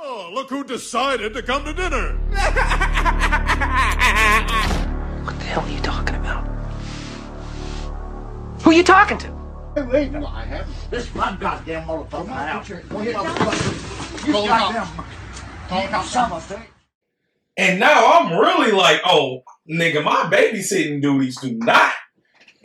Oh, look who decided to come to dinner. What the hell are you talking about? Who are you talking to? Wait, no, I haven't. This is my goddamn motherfucker now. Go ahead, motherfucker. You goddamn. Talk out something. And now I'm really like, oh, nigga, my babysitting duties do not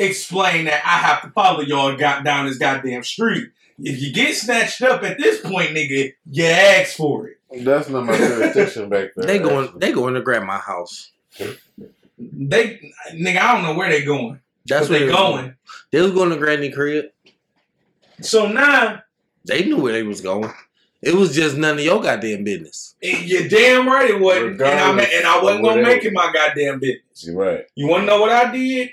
explain that I have to follow y'all got down this goddamn street. If you get snatched up at this point, nigga, you ask for it. That's not my jurisdiction back there. They going they going to grab my house. They, nigga, I don't know where they going. That's where they they was going. They was going to Granny crib. So now, They knew where they was going. It was just none of your goddamn business. eh, you're damn right it wasn't, and I Regardless and I wasn't gonna make it my goddamn business. You're right. You wanna know what I did?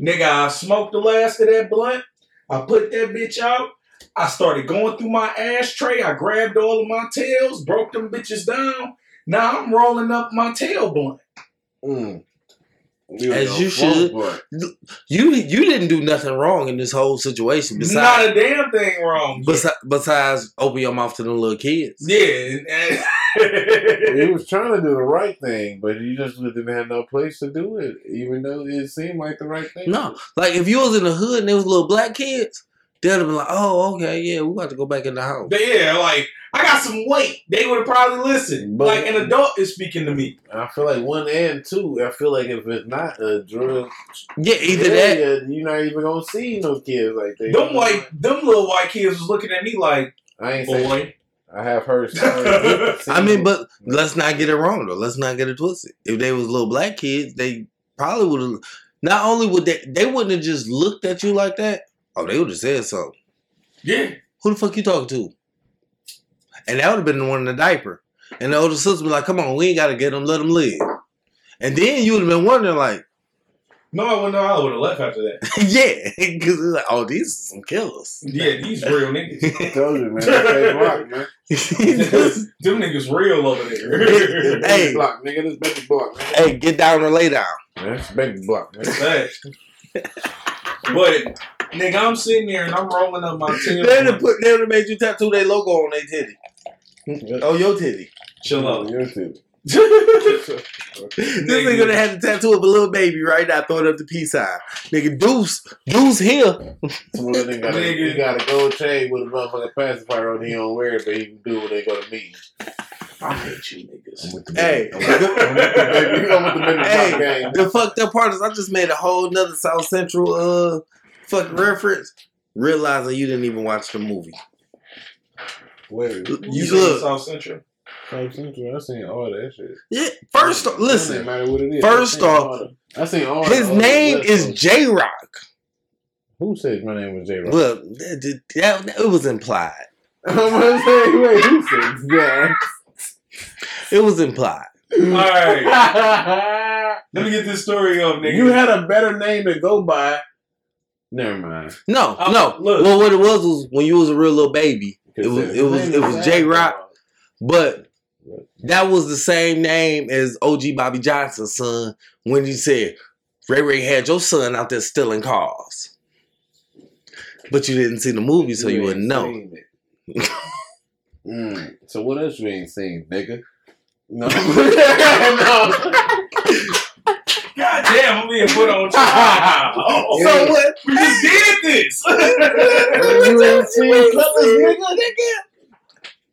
Nigga, I smoked the last of that blunt. I put that bitch out. I started going through my ashtray. I grabbed all of my tails, broke them bitches down. Now I'm rolling up my tail blunt. Mm. As you should. You you didn't do nothing wrong in this whole situation. Not Besides, a damn thing wrong. besides, besides open your mouth to the little kids. Yeah. He was trying to do the right thing, but he just didn't have no place to do it, even though it seemed like the right thing. No, like if you was in the hood and there was little black kids, they'd have been like, "Oh, okay, yeah, we got to go back in the house." But yeah, like I got some weight. They would have probably listened. But- like an adult is speaking to me. I feel like one and two. I feel like if it's not a drug, Yeah, either that. you're not even gonna see no kids like that. Them white, them little white kids was looking at me like, I ain't saying. boy. I have heard stories. I mean, but let's not get it wrong though. Let's not get it twisted. If they was little black kids, they probably would have. Not only would they, they wouldn't have just looked at you like that. Oh, they would have said something. Yeah. Who the fuck you talking to? And that would have been the one in the diaper. And the older sister would be like, "Come on, we ain't got to get them. Let them live." And then you would have been wondering, like, No, I wouldn't know. I would have left after that. yeah, because like, oh, these are some killers. Yeah, these real niggas. told you, man. That's block, man. them niggas real over there. Hey. Baby block, nigga. This baby block, man. hey, get down or lay down. That's baby block, man. Facts. but nigga, I'm sitting there and I'm rolling up my tail. They would have put, they would have made you tattoo their logo on their titty. Oh, your titty. Chill Oh, out. you're too. This nigga that had the tattoo of a little baby right now, throwing up the peace sign. Nigga, Deuce, Deuce here. Some got a, Nigga. he got a gold chain with a motherfucking pacifier on. He don't wear it, but he can do when they go to meetings. I hate you niggas. Hey. I'm with the baby. I'm with the baby block Hey, the fucked up part is I just made a whole nother South Central uh fucking reference, realizing you didn't even watch the movie. Where? You You look. South Central. South Central. I seen all that shit. Yeah, first off, It doesn't listen, matter what it is. First I off, all I seen all. his the- name West is J Rock. Who said my name was J Rock? Well, that, that, that- it was implied. I'm gonna say, wait, who said that? It was implied. All right. Let me get this story up, nigga. you had a better name to go by. Never mind. No, Oh, no. look. Well, what it was was when you was a real little baby. It was it was it was J Rock, but that was the same name as OG Bobby Johnson's son when he said Ray Ray had your son out there stealing cars. But you didn't see the movie, so you ain't wouldn't know. mm. So what else you ain't seen, nigga? No. no. God damn, I'm being put on trial. Oh, So what? we just did this. you ain't seen colors, nigga.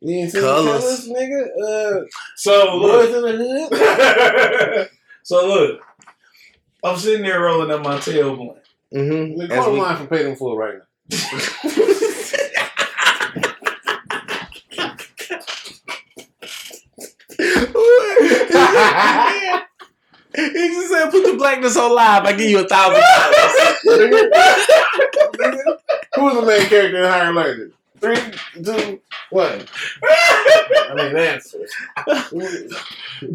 You ain't seen Colours. colors, nigga. Uh, so look. in the hood. so look. I'm sitting there rolling up my tailbone. blunt. Mm-hmm. Nigga, call the line for pay them full right now. He just said, "Put the blackness on live. I give you a thousand dollars." Who's the main character in Higher Learning? Three, two, one. I mean, answers.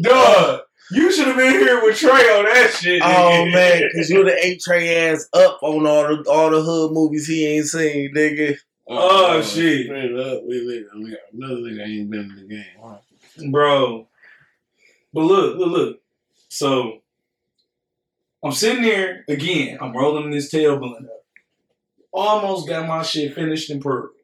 Duh. You should have been here with Trey on that shit. Oh man, because you would have ate Trey ass up on all the all the hood movies he ain't seen, nigga. Oh, oh shit. Straight up, we live. We got another nigga ain't been in the game. Bro. But look, look, look. So I'm sitting there again. I'm rolling this tail blunt up. Almost got my shit finished and perfect.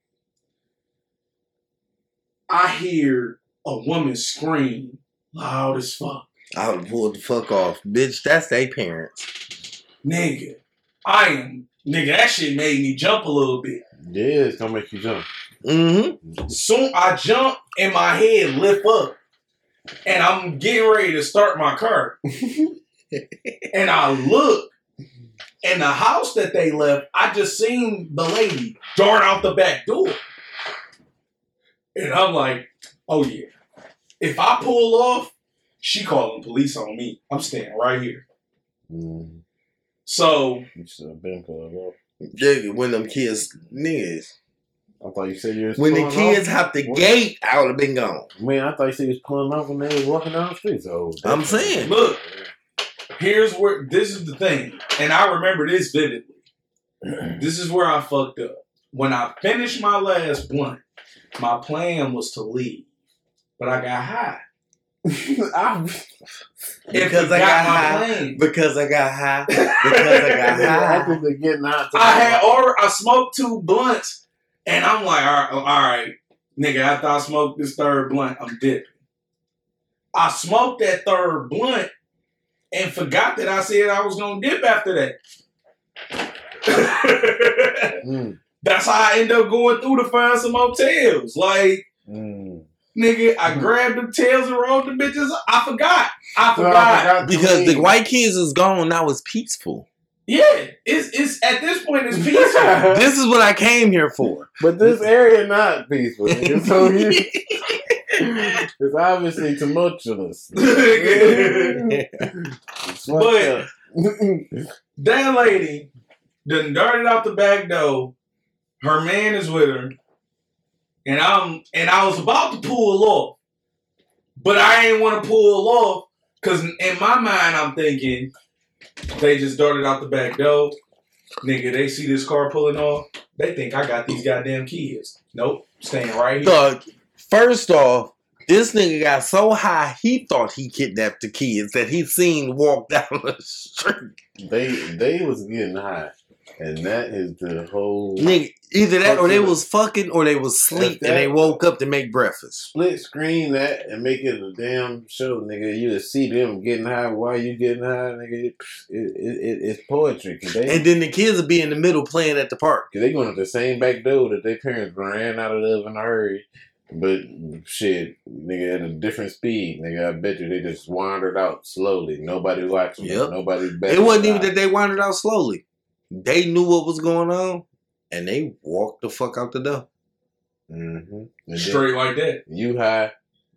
I hear a woman scream loud as fuck. I would pull the fuck off, bitch. That's their parents. Nigga, I am nigga. That shit made me jump a little bit. Yeah, it's gonna make you jump. Mm-hmm. Soon I jump and my head lift up, and I'm getting ready to start my car. and I look, and the house that they left, I just seen the lady dart out the back door. And I'm like, oh yeah. If I pull off, she calling police on me. I'm staying right here. Mm. So You should have been pulling off. Nigga, when them kids, niggas, I thought you said you was when the kids off. have the What? gate, I would have been gone. Man, I thought you said you was pulling off when they was walking down the street. So I'm saying. look, here's where this is the thing, and I remember this vividly. This is where I fucked up. When I finished my last blunt, my plan was to leave, but I got high. I, Because I got high. plan. Because I got high. Because I got high. think they're getting out. I had ordered, I smoked two blunts, and I'm like, all right, all right, nigga, after I smoked this third blunt, I'm dipping. I smoked that third blunt and forgot that I said I was gonna dip after that. Mm, That's how I end up going through to find some motels. Like, mm. nigga, I grabbed the tails and rolled the bitches. I forgot. I So I forgot. forgot Because the leave. white kids is gone. Now it's peaceful. Yeah, it's it's at this point it's peaceful. This is what I came here for. But this area not peaceful. nigga. So you, it's obviously tumultuous. It's fucked But- up. that lady done darted out the back door. Her man is with her, and I'm and I was about to pull off, but I ain't want to pull off because in my mind I'm thinking they just darted out the back door. Nigga, they see this car pulling off. They think I got these goddamn kids. Nope, staying right here. Dog, first off, this nigga got so high he thought he kidnapped the kids that he seen walk down the street. they they was getting high, and that is the whole Nigga, either that or they was fucking or they was sleep and they woke up to make breakfast. split screen that and make it a damn show, nigga. You just see them getting high while you getting high, nigga. It, it, it, it's poetry. They, And then the kids will be in the middle playing at the park. They going to the same back door that their parents ran out of in a hurry. But shit, nigga, at a different speed, nigga. I bet you they just wandered out slowly. Nobody watching. them. Yep. Nobody. It wasn't even that they wandered out slowly. They knew what was going on and they walked the fuck out the door. Mm-hmm. Straight like that. You high,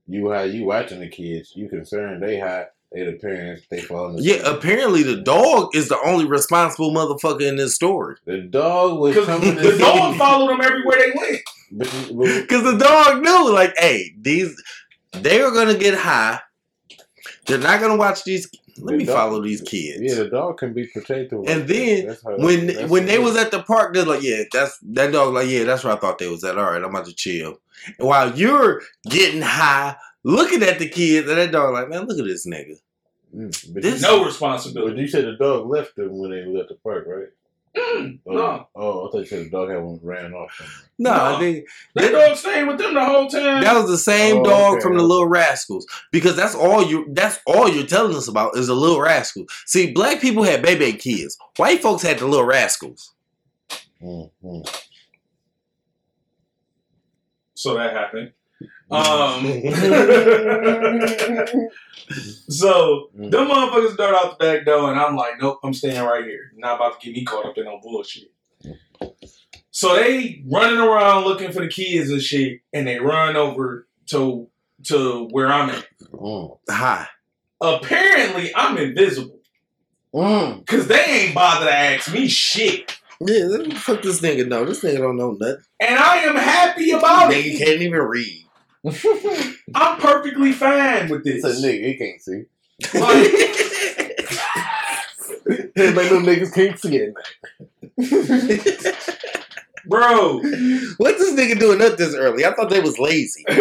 you high. You watching the kids. You concerned they high. They the parents. They falling. Yeah, asleep. apparently the dog is the only responsible motherfucker in this story. the dog was Because coming. the dog followed them everywhere they went. But, but, Because the dog knew, like, hey, these they are gonna get high. They're not gonna watch these. Let The me dog- follow these kids. yeah, the dog can be protective. And then That's how- when that's when they it was at the park, they're like, yeah, that's that dog. Like, yeah, that's where I thought they was at. All right, I'm about to chill. And while you're getting high, looking at the kids, and that dog like, man, look at this nigga. Mm, but This- you, No but responsibility. you said the dog left them when they was at the park, right? Mm, Oh, no. oh, I thought you said the dog had one ran off. No, No. I think That dog stayed with them the whole time. that was the same Oh, dog okay. from the Little Rascals because that's all you that's all you're telling us about is the Little Rascals. See, black people had baby kids. White folks had the Little Rascals. mm-hmm. so that happened. Um, so Mm. them motherfuckers dart out the back door, and I'm like, nope, I'm staying right here. Not about to get me caught up in no bullshit. So they running around looking for the kids and shit, and they run over to to where I'm at. Mm. Hi. Apparently, I'm invisible Mm. because they ain't bothered to ask me shit, Yeah, let me fuck this nigga know. This nigga don't know nothing. and I am happy about Nigga it. can't even read. I'm perfectly fine with this. It's a nigga, he can't see. Like, Everybody know niggas can't see it. bro. what this nigga doing up this early? I thought they was lazy.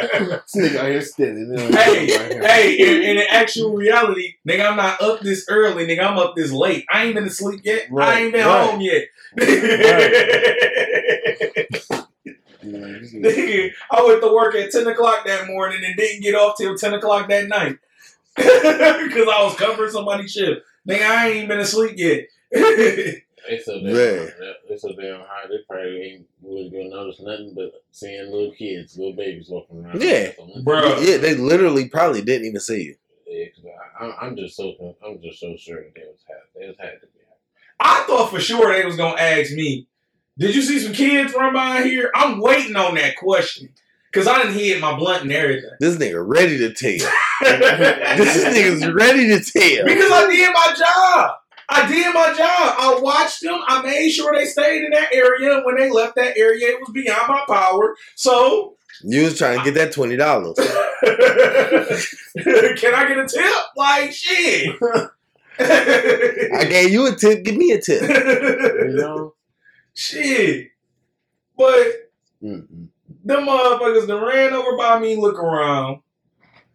This nigga out here steady. you know, hey, hey, in, in actual reality, nigga, I'm not up this early, nigga. I'm up this late. I ain't been asleep yet. I ain't been right. home yet. Nigga, I went to work at 10 o'clock that morning and didn't get off till 10 o'clock that night. Because I was covering somebody's shift. Nigga, I ain't even been asleep yet. It's so damn, Man. they so damn high. They probably ain't really gonna notice nothing but seeing little kids, little babies walking around. Yeah. Bro. Yeah, they literally probably didn't even see you. Yeah, 'cause I, I'm- I'm just so I'm just so sure that they was had they was had to be. I thought for sure they was going to ask me, did you see some kids run by here? I'm waiting on that question. Because I didn't hit my blunt and everything. This nigga ready to tell. this nigga's ready to tell. Because I did my job. I did my job. I watched them. I made sure they stayed in that area. When they left that area, it was beyond my power. So, You was trying to get that twenty dollars. can I get a tip? Like, shit. I gave you a tip. Give me a tip. You know. Shit. But Mm-mm. them motherfuckers that ran over by me, look around.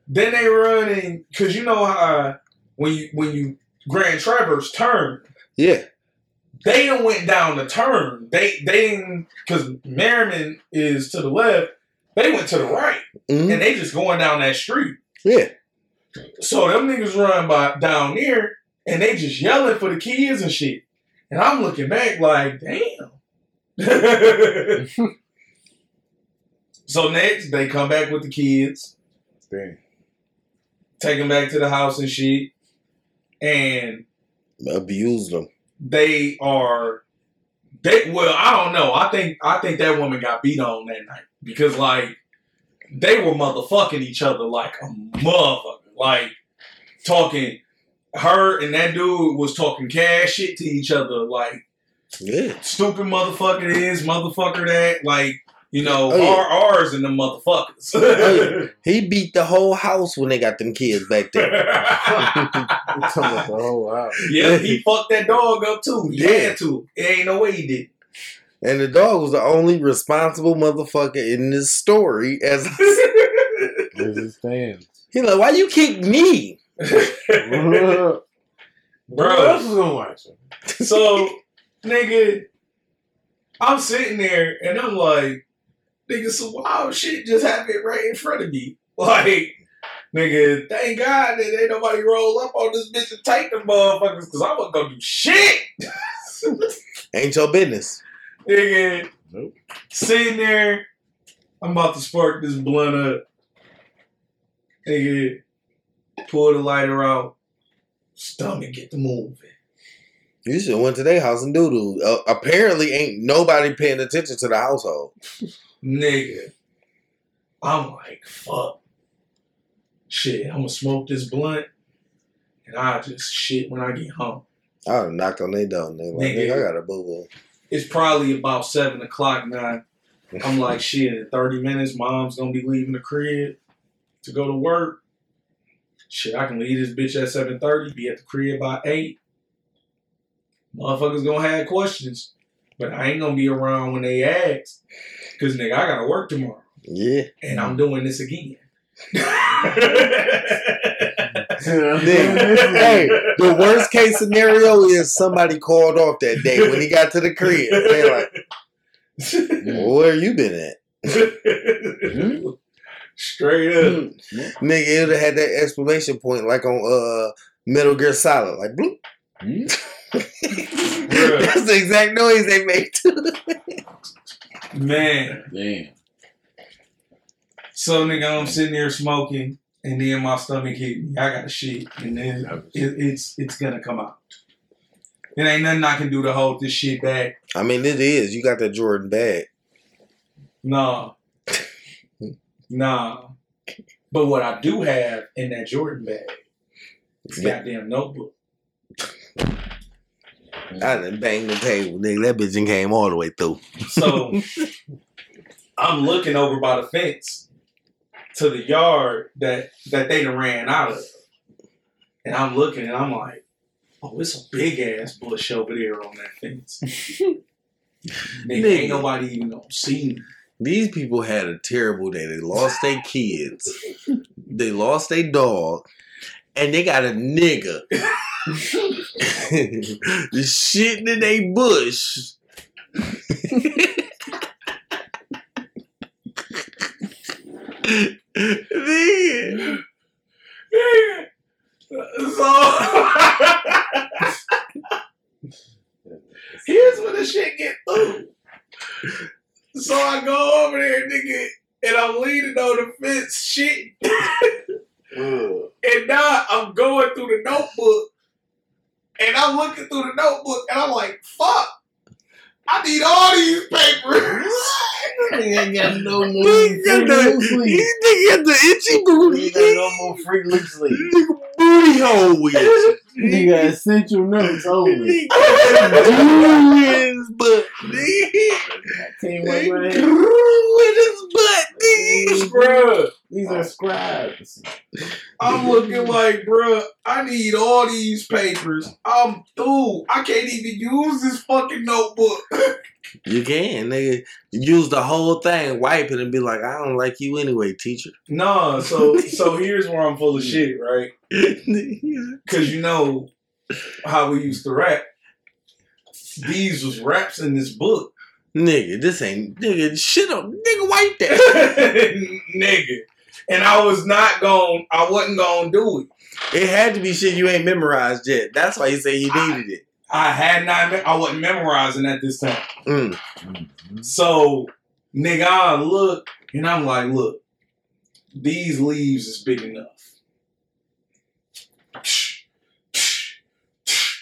Then they running because you know how when you when you Grand Traverse turn, Yeah. they done went down the turn. They they didn't because Merriman is to the left. They went to the right, Mhm. and they just going down that street. Yeah. So them niggas run by down there, and they just yelling for the kids and shit. And I'm looking back like, damn. so next, they come back with the kids, Dang. take them back to the house and shit, and abuse them. they are they well i don't know. I think i think that woman got beat on that night. Because like they were motherfucking each other like a motherfucker. Like talking her and that dude was talking cash shit to each other like Yeah. stupid motherfucker is motherfucker that like you know Oh, yeah. R R's and the motherfuckers Oh, He beat the whole house when they got them kids back there. I'm talking about oh, the whole house. yeah he fucked that dog up too he Yeah. had to it ain't no way he did And the dog was the only responsible motherfucker in this story. As As it stands. he like, why you kick me? Who Bro. else is gonna watch it? So, nigga, I'm sitting there and I'm like, nigga, some wild shit just happened right in front of me. Like, nigga, thank God that ain't nobody roll up on this bitch and take the motherfuckers because I'm gonna go do shit. Ain't your business. nigga, Nope. sitting there, I'm about to spark this blunt up. Nigga, pull the lighter out, stomach get to moving. You should have went to their house and doodle. Uh, apparently, ain't nobody paying attention to the household. Nigga. I'm like, fuck. Shit, I'm gonna smoke this blunt and I just shit when I get home. I would have knocked on their door and they like, Nigga. nigga, I got a boo boo. It's probably about seven o'clock now. I'm like, shit, in 30 minutes, mom's gonna be leaving the crib to go to work. Shit, I can leave this bitch at 7:30, be at the crib by 8. Motherfuckers gonna have questions. But I ain't gonna be around when they ask. Cause nigga, I gotta work tomorrow. Yeah. and I'm doing this again. Nigga, hey, the worst case scenario is somebody called off that day when he got to the crib. They like, well, where you been at? Straight up. Nigga, it would have had that exclamation point like on uh Metal Gear Solid, like bloop. That's the exact noise they make too. Man. Damn. So nigga, I'm sitting there smoking, and then my stomach hit me. I got shit, and then it, it's it's gonna come out. It ain't nothing I can do to hold this shit back. I mean, it is. You got that Jordan bag. Nah. nah. But what I do have in that Jordan bag is a goddamn notebook. I done banged the table, nigga. That bitch done came all the way through. So I'm looking over by the fence to the yard that that they done ran out of. And I'm looking and I'm like, oh, it's a big ass bush over there on that fence. Nigga, Nigga. ain't nobody even gonna see me. These people had a terrible day. They lost their kids. They lost their dog. And they got a nigga. Shitting in a bush. Nigga. Nigga. So here's where the shit get through. So I go over there, nigga, and I'm leaning on the fence shit. and now I'm going through the notebook and I'm looking through the notebook and I'm like, fuck. I need all these papers. ain't got no more Nigga got the, he nigga got the itchy booty. You got no more free loose leaf. Nigga booty hole with you. You got essential notes only. Nigga his butt. Nigga. Can't wait my hand. with his butt. Nigga. Bruh, These are scribes. I'm looking like, bruh, I need all these papers. I'm through. I can't even use this fucking notebook. You can, nigga. Use the whole thing, wipe it, and be like, I don't like you anyway, teacher. no, so so here's where I'm full of shit, right? nigga, Cause you know how we used to rap. These was raps in this book. Nigga, this ain't nigga. Shit on nigga, wipe that. nigga. And I was not going I wasn't gonna do it. It had to be shit you ain't memorized yet. That's why you say you needed it. I had not I wasn't memorizing at this time. Mm. So nigga, I look and I'm like, look, these leaves is big enough.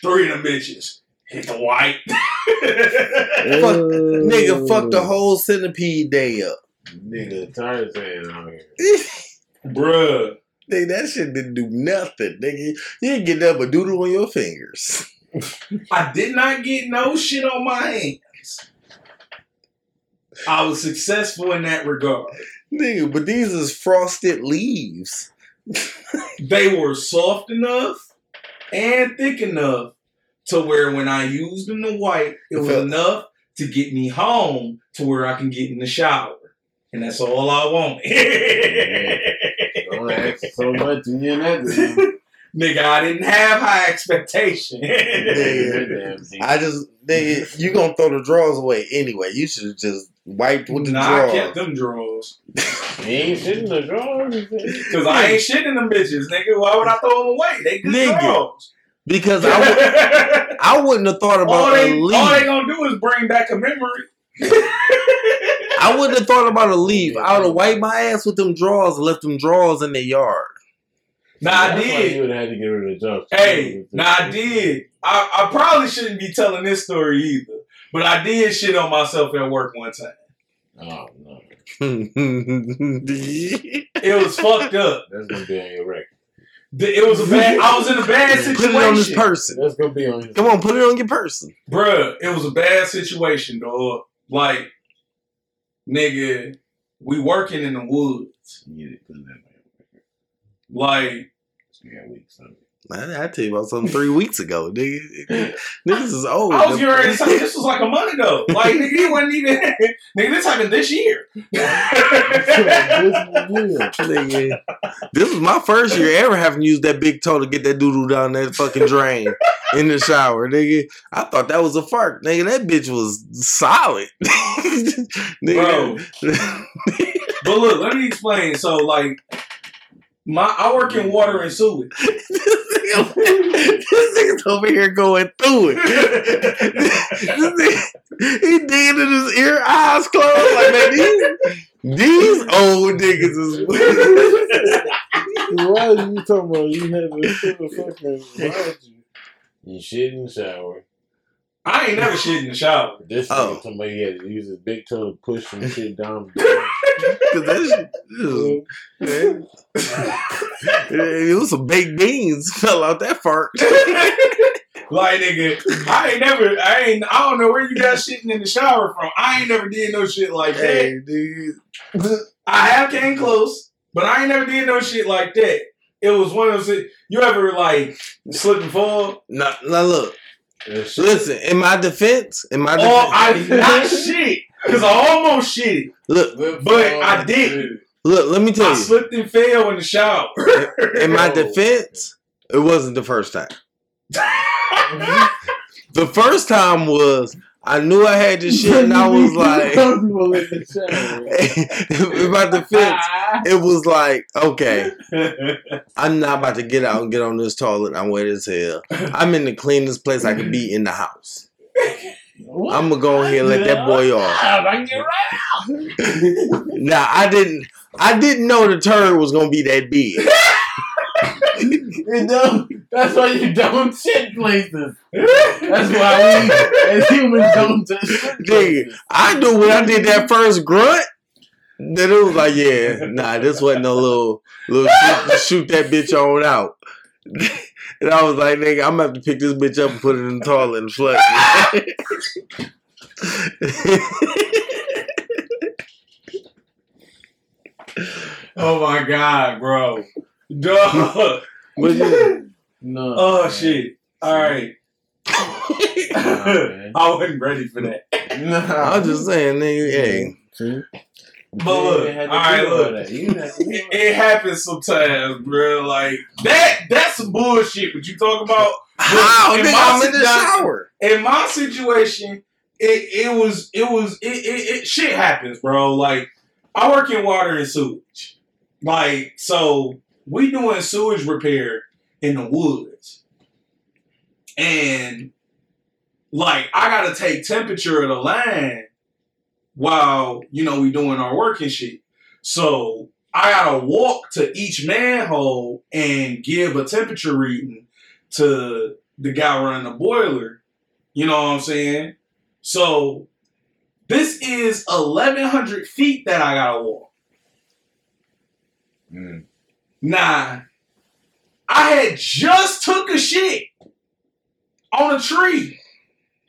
Three of them bitches. Hit the white. Fuck, nigga, fuck the whole centipede day up. Nigga, Tarzan out here. Bruh. Nigga, that shit didn't do nothing, nigga. You didn't get nothing but doodle on your fingers. I did not get no shit on my hands. I was successful in that regard. Nigga, but these is frosted leaves. They were soft enough and thick enough to where when I used them to wipe, it was enough to get me home to where I can get in the shower. And that's all I wanted. Don't ask so much and you're Nigga, I didn't have high expectation. it. I just, nigga, you gonna throw the drawers away anyway. You should have just wiped with the nah, I drawers. kept them drawers. You ain't shitting the drawers. Because I ain't shitting them bitches, nigga. Why would I throw them away? They good Nigga, drawers. Because I, would, I wouldn't have thought all, about they, a all they gonna do is bring back a memory. I wouldn't have thought about a leave. I would have wiped my ass with them drawers and left them drawers in the yard. Nah, I That's did. You would have had to get rid of the junk. Hey, nah, I did. I, I probably shouldn't be telling this story either, but I did shit on myself at work one time. Oh no, It was fucked up. that's gonna be on your record. The- It was a bad. I was in a bad situation. Put situation, it on this person. That's gonna be on. Your Come on, put it on your person. bruh. It was a bad situation, dog. Like, nigga, we working in the woods. You need to put that on your record. Like, You got weak stomach. I, I tell you about something three weeks ago, nigga. Niggas is old. I was getting ready to say this was like a month ago. Like, nigga, it wasn't even. nigga, this happened this year. Nigga, this was my first year ever having used that big toe to get that doodle down that fucking drain in the shower, nigga. I thought that was a fart, nigga. That bitch was solid, Bro. nigga. But look, let me explain. So, like, my I work in water and sewage. This, nigga, this nigga's over here going through it. this nigga, he digging in his ear, eyes closed. Like, man, these, these old niggas is. Why are you talking about you having a fucking you? You shit in the shower. I ain't never shit in the shower. This Oh. nigga somebody had to use his big toe to push some shit down. Cause that shit, it was, some baked beans fell out that fart. Like nigga, I ain't never, I ain't, I don't know where you got shitting in the shower from. I ain't never did no shit like that. Hey, dude. I have came close, but I ain't never did no shit like that. It was one of those. You ever like slip and fall? Now, now look, listen. In my defense, in my Oh, I defense, not shit because I almost shit, look, but I didn't. look. Let me tell I you. I slipped and fell in the shower. In my defense, it wasn't the first time. The first time was I knew I had this shit, and I was like, about the fence. It was like, okay, I'm not about to get out and get on this toilet. I'm wet as hell. I'm in the cleanest place I could be in the house. I'm gonna go ahead and let that boy off. I get right out. Now I didn't, I didn't know the turd was gonna be that big. You know, that's why you don't shit places. That's why we as humans don't touch shit Nigga. I knew when I did that first grunt. That it was like, yeah, nah, this wasn't no little, little shoot, shoot that bitch on out. And I was like, nigga, I'm gonna have to pick this bitch up and put it in the toilet and flush oh my god, bro. Dog. But you- No. Oh man. shit. All right. Nah. I wasn't ready for that. Nah. I'm just saying, nigga, hey. See? But look, all right, look. that. You had It, it happens sometimes, bro. Like that. That's some bullshit. What you talk about? How? In Nigga, my in the situation- shower. In my situation, it it was it was it, it, it shit happens, bro. Like I work in water and sewage. Like so, we doing sewage repair in the woods, and like I gotta take temperature of the line while you know we doing our work and shit. So I gotta walk to each manhole and give a temperature reading to the guy running the boiler. You know what I'm saying? So this is 1,100 feet that I gotta walk. Mm. Nah, I had just took a shit on a tree.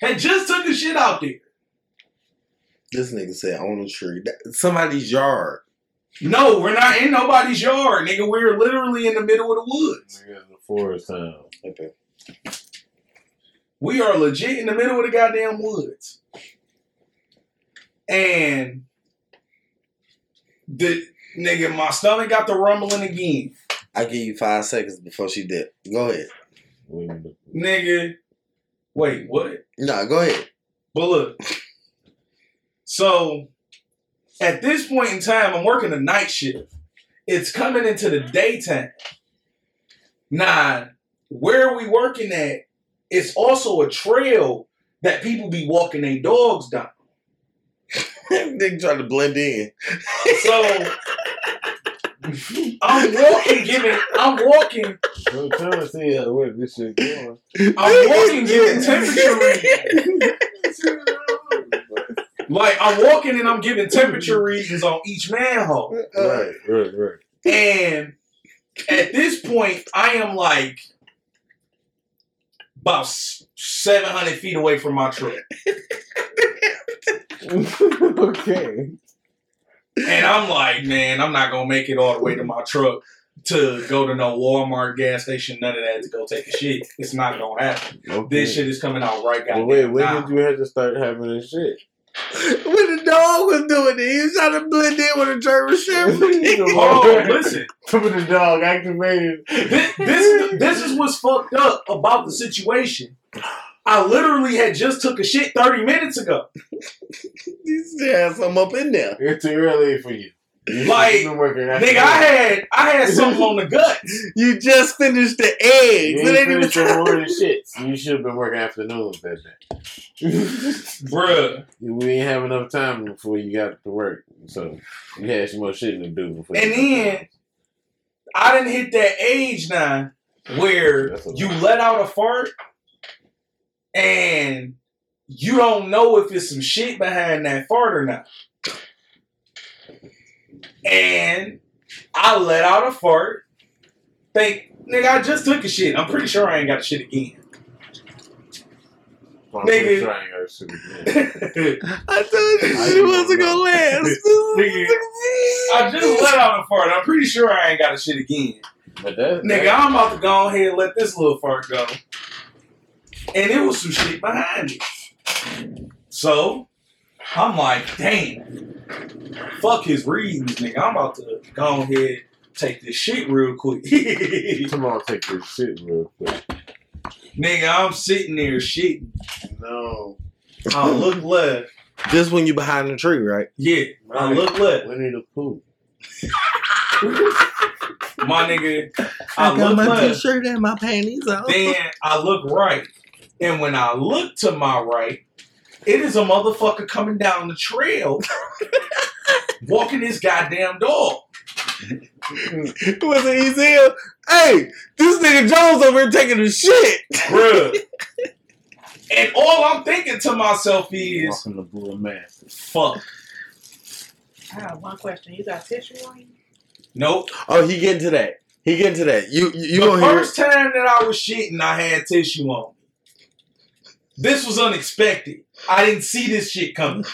Had just took a shit out there. This nigga said on the tree. That- Somebody's yard. No, we're not in nobody's yard, nigga. We're literally in the middle of the woods. Nigga, the forest town. Okay. We are legit in the middle of the goddamn woods. And the nigga, my stomach got the rumbling again. I give you five seconds before she did. Go ahead. Nigga, wait, what? Nah, go ahead. But look, so at this point in time, I'm working a night shift. It's coming into the daytime. Now, where we working at, it's also a trail that people be walking their dogs down. they trying to blend in. So I'm walking, giving, I'm walking, I'm trying to see where this shit going. I'm walking, giving temperature readings. Like I'm walking and I'm giving temperature readings on each manhole. Right, right, right. And at this point, I am like about 700 feet away from my truck. okay. And I'm like, man, I'm not going to make it all the way to my truck to go to no Walmart gas station, none of that to go take a shit. It's not going to happen. okay. This shit is coming out right Well, wait, when now. did you have to start having this shit? When the dog was doing it, he was trying to blend in with a German Shepherd. Hold on, oh, listen. Some of the dog activated. This, this, this is what's fucked up about the situation. I literally had just took a shit 30 minutes ago. he still had some up in there. It's too early for you. You Like, should've been working after Nigga, I had I had something on the guts. You just finished the You eggs. ain't ain't even finished your morning shits. You should have been working afternoons that day. Bruh. we didn't have enough time before you got to work, so you had some more shit to do before. And you then I didn't hit that age now where you let out a fart and you don't know if it's some shit behind that fart or not. And I let out a fart. Think, nigga, I just took a shit. I'm pretty sure I ain't got a shit again. I'm nigga. sure I ain't got shit again. I told you I she wasn't know. gonna last. Nigga, I just let out a fart. I'm pretty sure I ain't got a shit again. But that, Nigga, that- I'm about to go ahead and let this little fart go. And it was some shit behind it. So, I'm like, damn. Fuck his reasons, nigga. I'm about to go ahead take this shit real quick. come on, take this shit real quick. Nigga, I'm sitting there shitting. No. I look left. This when you behind the tree, right? Yeah, I look left. Winnie the Pooh. My nigga, I, I got look my left. t-shirt and my panties on. Then I look right. And when I look to my right, it is a motherfucker coming down the trail walking his goddamn dog. It was an easy. Hey, this nigga Jones over here taking a shit. Bruh. and all I'm thinking to myself is, Walking the bull master. fuck. I have one question. You got tissue on you? Nope. Oh, he getting to that. He getting to that. You you, you the gonna hear? first time that I was shitting, I had tissue on me. This was unexpected. I didn't see this shit coming.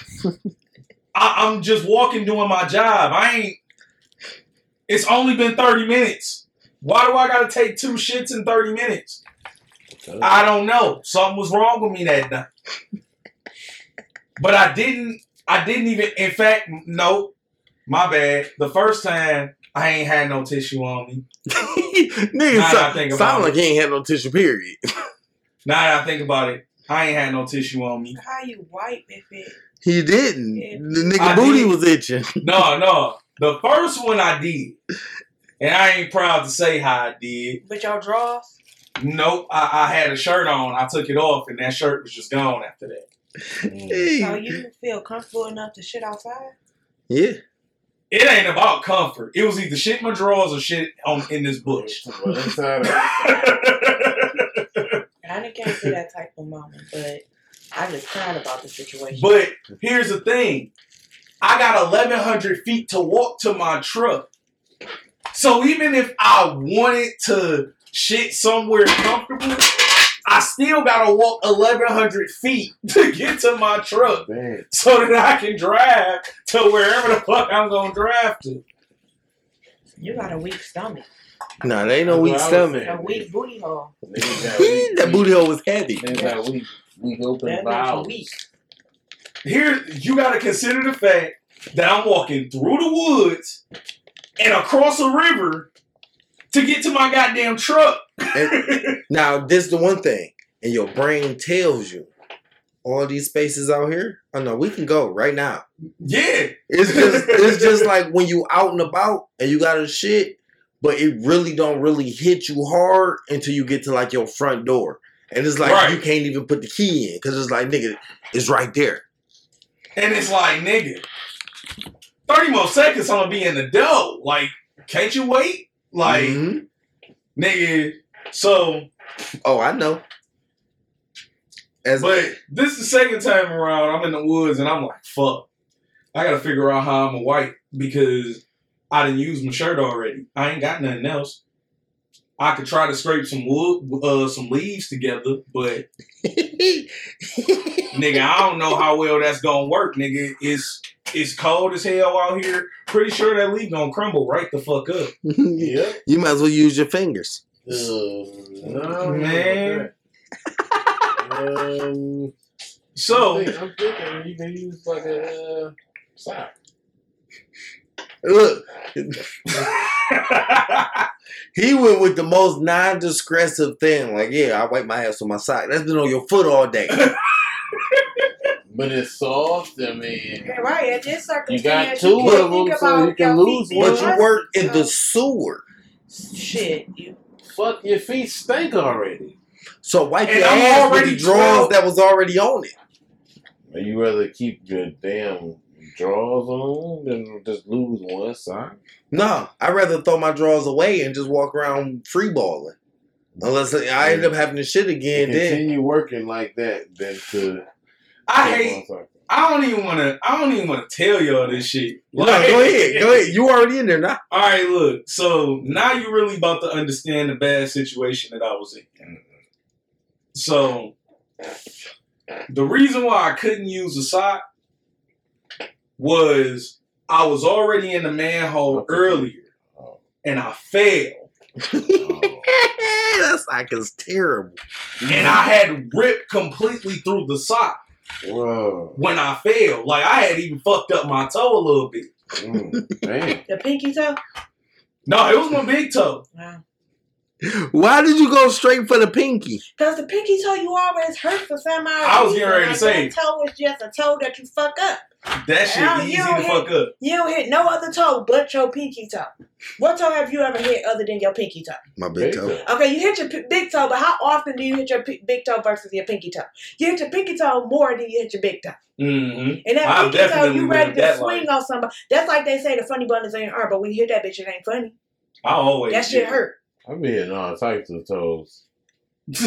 I, I'm just walking doing my job. I ain't. It's only been 30 minutes. Why do I gotta take two shits in 30 minutes? I don't know. Something was wrong with me that night. But I didn't. I didn't even. In fact, no. My bad. The first time I ain't had no tissue on me. Nigga, I so, think about sound like he ain't had no tissue. Period. Now that I think about it, I ain't had no tissue on me. How you wipe if it? He didn't. Yeah. The nigga I booty did. was itching. No, no. The first one I did. And I ain't proud to say how I did. But y'all drawers? Nope. I, I had a shirt on. I took it off and that shirt was just gone after that. Hey. So you feel comfortable enough to shit outside? Yeah. It ain't about comfort. It was either shit in my drawers or shit on in this bush. Well, inside of I can't be that type of mama, but I just cried about the situation. but here's the thing. I got 1,100 feet to walk to my truck. So even if I wanted to shit somewhere comfortable, I still gotta walk 1,100 feet to get to my truck Damn. so that I can drive to wherever the fuck I'm gonna drive to. you got a weak stomach, Nah, they ain't no weak what I was stomach. saying. a weak booty hole. Niggas got weak- that booty hole was heavy. Niggas got weak, weak open That makes you bowels. weak. Here, you gotta consider the fact that I'm walking through the woods and across a river to get to my goddamn truck. Now, this is the one thing, and your brain tells you all these spaces out here. Oh no, we can go right now. yeah. It's just it's just like when you out and about and you got a shit, but it really don't really hit you hard until you get to like your front door. And it's like Right. you can't even put the key in because it's like nigga, it's right there. And it's like, nigga, 30 more seconds, I'm gonna be in the dough. Like, can't you wait? Like, Mhm. nigga, so, oh, I know. As but this is the second time around, I'm in the woods and I'm like, fuck. I gotta figure out how I'm a white because I didn't use my shirt already. I ain't got nothing else. I could try to scrape some wood, uh, some leaves together, but nigga, I don't know how well that's gonna work, nigga. It's it's cold as hell out here. Pretty sure that leaf gonna crumble right the fuck up. Yep. you might as well use your fingers. Uh, no, Man. Um, So I'm, think, I'm thinking you can use like a uh, sock. Look, he went with the most non-discretive thing. Like, yeah, I wipe my ass with my sock. That's been on your foot all day. But it's soft. I mean, Yeah, right. At this circumstance, You got two can't of them, so you can lose feet one. but you work in the sewer. shit. You fuck your feet stink already. So wipe And your I'm ass with already the drawers that was already on it. Would you rather keep your damn drawers on than just lose one sock? No, I'd rather throw my drawers away and just walk around free balling. Unless I end up having to shit again, then Continue working like that Then to. I hate. I don't even want to. I don't even want to tell y'all this shit. no, go ahead, go ahead. You already in there now. All right, look. So now you're really about to understand the bad situation that I was in. Mm-hmm. So the reason why I couldn't use a sock was I was already in the manhole earlier, and I fell, that sock is terrible. and I had ripped completely through the sock Whoa. when I fell. Like I had even fucked up my toe a little bit. Mm, the pinky toe. No, it was my big toe. Wow. Why did you go straight for the pinky? Because the pinky toe you always hurt for some odd I was getting ready to say. That toe is just a toe that you fuck up. That shit Now, easy you to don't fuck up. You don't hit no other toe but your pinky toe. What toe have you ever hit other than your pinky toe? My big Big toe. toe. Okay, you hit your p- big toe, but how often do you hit your p- big toe versus your pinky toe? You hit your pinky toe more than you hit your big toe. Mm-hmm. And that I've pinky toe, you ready to swing life. on somebody. That's like they say the funny bone is in your arm, but when you hit that bitch, it ain't funny. I always That shit hurt. I be hitting all types of toes. You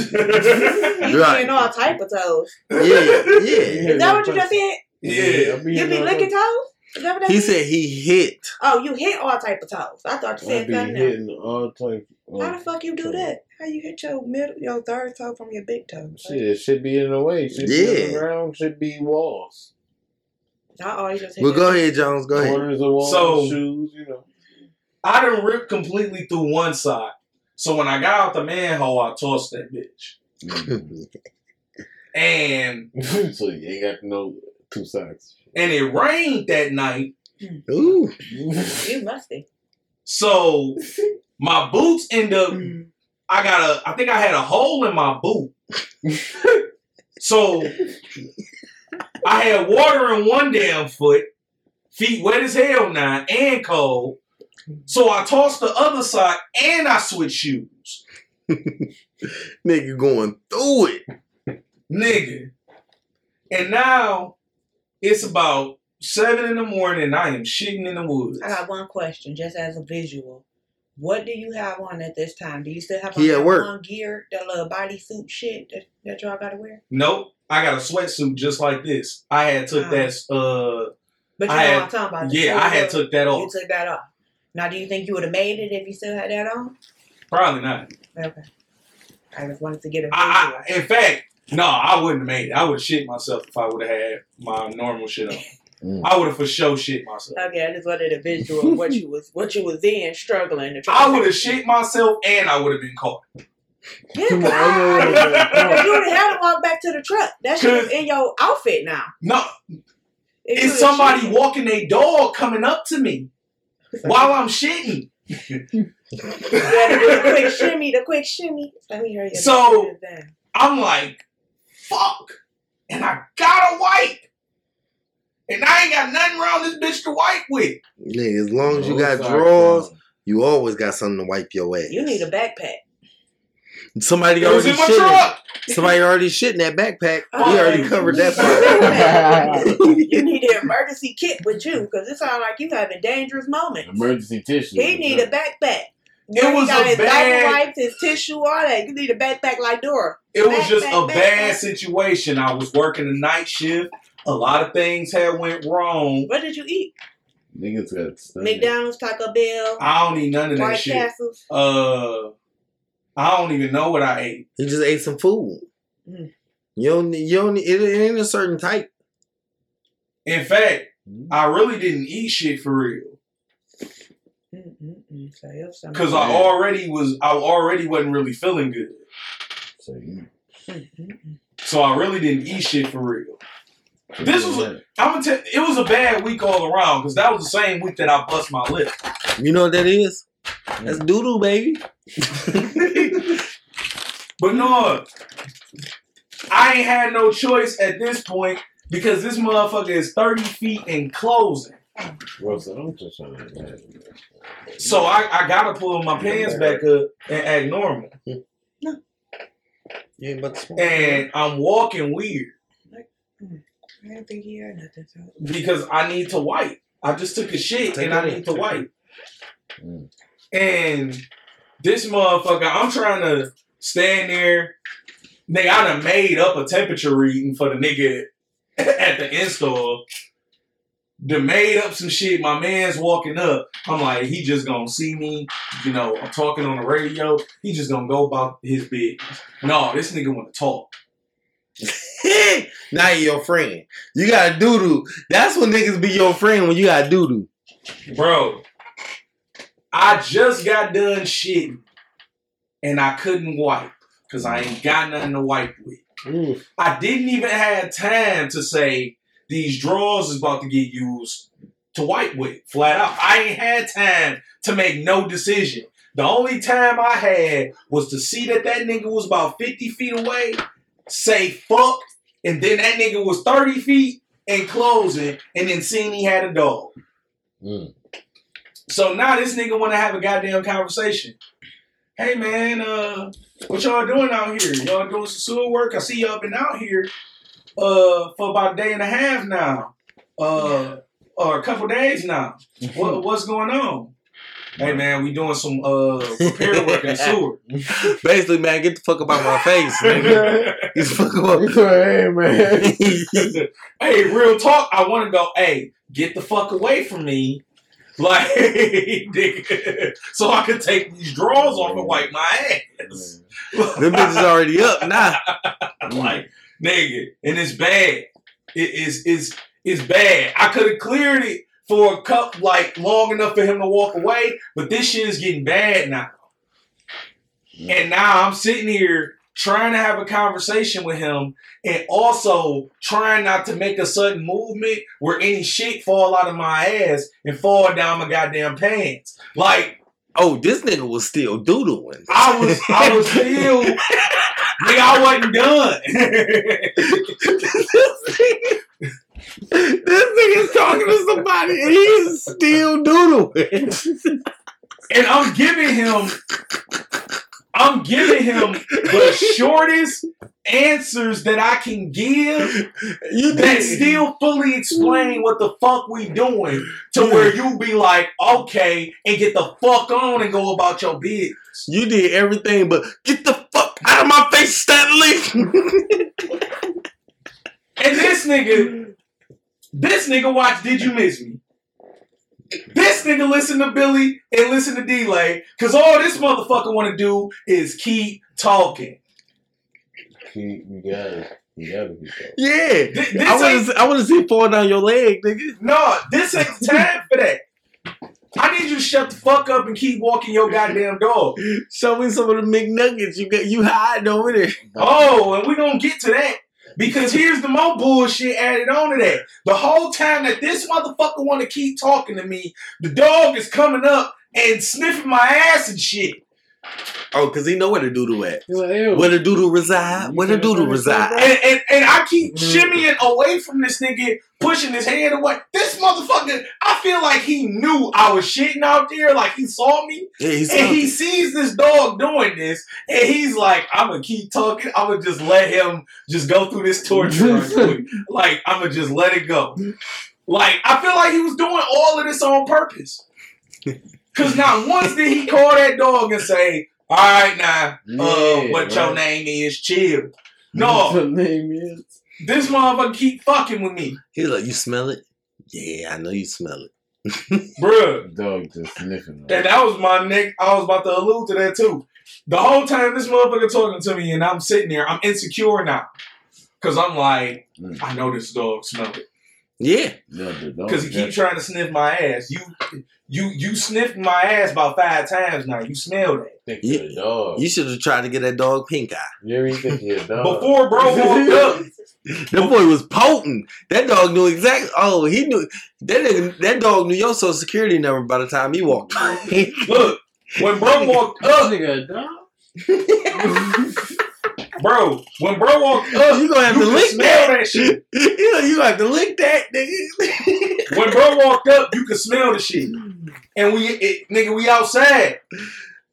Right. getting all type of toes. Yeah, yeah. Is that what you just said? Yeah. You be licking types- toes? Is that what that He means? said he hit. Oh, you hit all type of toes. I thought you I said be something else. hitting all types. How the fuck you do that? How you hit your middle, your third toe from your big toe? shit, it should be in the way. Should Yeah. on the ground. Should be walls. I always just hit Well, go ahead, Jones. Go ahead. Corners of walls. So- shoes. You know. I done ripped completely through one side. So when I got out the manhole, I tossed that bitch. And so you ain't got no two socks. and it rained that night. Ooh. You must be. So my boots end up I got a I think I had a hole in my boot. so I had water in one damn foot, feet wet as hell now, and cold. So I tossed the other side and I switch shoes. Nigga going through it. Nigga. And now it's about seven in the morning and I am shitting in the woods. I got one question, just as a visual. What do you have on at this time? Do you still have on He that work. one gear, that little bodysuit shit that, that y'all gotta wear? Nope. I got a sweatsuit just like this. I had took Ah. that uh But you I know had- what I'm talking about. yeah, I had took that off. You took that off. Now, do you think you would have made it if you still had that on? Probably not. Okay. I just wanted to get a visual. I, I, in fact, no, I wouldn't have made it. I would have shit myself if I would have had my normal shit on. Mm. I would have for sure shit myself. okay, I just wanted a visual of what you was what you was in, struggling. To I would have shit myself and I would have been caught. Yeah, Come on, I know what it is. If you would have had to walk back to the truck. That shit was in your outfit now. No, it's somebody walking a dog coming up to me while I'm shitting. You had to the quick shimmy, the quick shimmy. Let me hear you. So- I'm like, fuck. And I gotta wipe. And I ain't got nothing around this bitch to wipe with. Nigga, as long as you No got socks drawers, on. you always got something to wipe your ass. you need a backpack. Somebody It already in my shit. Somebody already shit in that backpack. Oh, we already covered that part. you need an emergency kit with you because it sounds like you having dangerous moments. Emergency tissue. He need a backpack. It Where was he got a his bad- diaper wipes, his tissue, all that. You need a backpack like Dora. It was just back, a back, bad back. situation. I was working a night shift. A lot of things had went wrong. What did you eat? Niggas got stomach. McDonald's, Taco Bell, I don't eat none of that White shit. Castles. Uh, I don't even know what I ate. He just ate some food. Mm. You don't. You don't. It, it ain't a certain type. In fact, I really didn't eat shit for real because I already was. I already wasn't really feeling good, So so I really didn't eat shit for real. This was a- I'm gonna tell. It was a bad week all around because that was the same week that I bust my lip. You know what that is? That's doo doo, baby. But no, I ain't had no choice at this point because this motherfucker is 30 feet and closing. So I'm just trying to. So I, I gotta pull my pants back up and act normal. You ain't about. And I'm walking weird I didn't think he heard nothing. So. because I need to wipe. I just took a shit Take and I need to wipe. Mm. And this motherfucker, I'm trying to stand there. Nigga, I done made up a temperature reading for the nigga at the install. They made up some shit. My man's walking up. I'm like, he just gonna see me. You know, I'm talking on the radio. He just gonna go about his business. No, this nigga wanna talk. now you your friend. You got doo doo. That's when niggas be your friend when you got doo doo. Bro, I just got done shitting and I couldn't wipe because I ain't got nothing to wipe with. Oof. I didn't even have time to say these drawers is about to get used to wipe with. Flat out. I ain't had time to make no decision. The only time I had was to see that that nigga was about 50 feet away, say fuck, and then that nigga was 30 feet and closing, and then seeing he had a dog. Mm. So now this nigga want to have a goddamn conversation. Hey man, uh, what y'all doing out here? Y'all doing some sewer work? I see y'all been out here uh for about a day and a half now. Uh or a couple days now. What what's going on? Hey man, we doing some uh repair work in the sewer. Basically, man, get the fuck up out my face. nigga. Get the fuck up. hey man. hey, real talk. I want to go. Hey, get the fuck away from me, like, nigga, so I could take these drawers off and wipe my ass. Them bitches already up now. like, nigga, and it's bad. It is is it's bad. I could have cleared it for a cup like long enough for him to walk away, but this shit is getting bad now. And now I'm sitting here trying to have a conversation with him and also trying not to make a sudden movement where any shit fall out of my ass and fall down my goddamn pants. Like Oh, this nigga was still doodling. I was I was still nigga, I wasn't done. this nigga's talking to somebody and he's still doodling. and I'm giving him I'm giving him the shortest answers that I can give You that still fully explain what the fuck we doing to where you be like, okay, and get the fuck on and go about your business. You did everything but get the fuck out of my face, Stanley. And this nigga, this nigga watch Did You Miss Me? This nigga listen to Billy and listen to Delay, cause all this motherfucker wanna do is keep talking. Keep, you gotta, you gotta be that. yeah. Th- this I want to I want to see it fall down your leg, nigga. No, this ain't time for that. I need you to shut the fuck up and keep walking your goddamn dog. Show me some of the McNuggets you got you hiding over there. Oh, and we gonna get to that. Because here's the more bullshit added on to that. The whole time that this motherfucker wanna keep talking to me, the dog is coming up and sniffing my ass and shit. Oh, cause he know where the doodle at. You're like. Where the doodle reside? Where the doodle reside? And, and, and I keep shimmying away from this nigga, pushing his hand away. This motherfucker, I feel like he knew I was shitting out there, like he saw me. Yeah, he's And he sees this dog doing this, and he's like, I'm gonna keep talking. I'm gonna just let him just go through this torture. like, I'm gonna just let it go. Like, I feel like he was doing all of this on purpose. Cause not once did he call that dog and say, All right, now, uh, Yeah, what your name is, chill. What No, your name is? this motherfucker keep fucking with me, He's like, you smell it? Yeah, I know you smell it. bruh. Dog just sniffing. And that was my neck. I was about to allude to that too. The whole time this motherfucker talking to me, and I'm sitting there, I'm insecure now. Cause I'm like, Mm. I know this dog smell it. Yeah. Yeah, the dog Cause he keep just- trying to sniff my ass. You, you, you sniffed my ass about five times now. You smelled it think You- you're dog. You should have tried to get that dog pink eye. You ever think you're dog? before bro walked up. That boy was potent. That dog knew exactly. Oh, he knew that nigga, that dog knew your social security number by the time he walked. Look, when bro walked This up, nigga dog? bro, when bro walked up, oh, you gonna have you to could lick smell that. that shit. you know, you gonna have to lick that, nigga. When bro walked up, you could smell the shit. And we, it, nigga, we outside.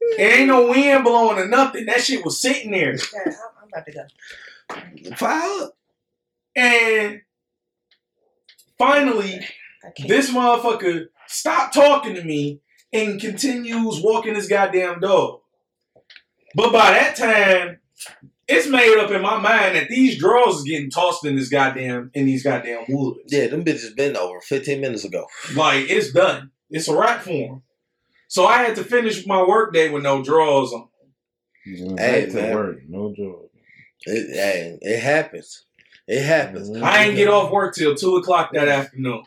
It ain't no wind blowing or nothing. That shit was sitting there. Yeah, I'm, I'm about to go. Fire up. And finally, this motherfucker stopped talking to me and continues walking his goddamn dog. But by that time, it's made up in my mind that these draws is getting tossed in this goddamn in these goddamn woods. Yeah, them bitches been over 15 minutes ago. Like it's done. It's a wrap for him. So I had to finish my work day with no draws on. Hey, Hey, to man. work, no joke. It, hey, it happens. It happens. Mhm. I ain't get off work till two o'clock that afternoon.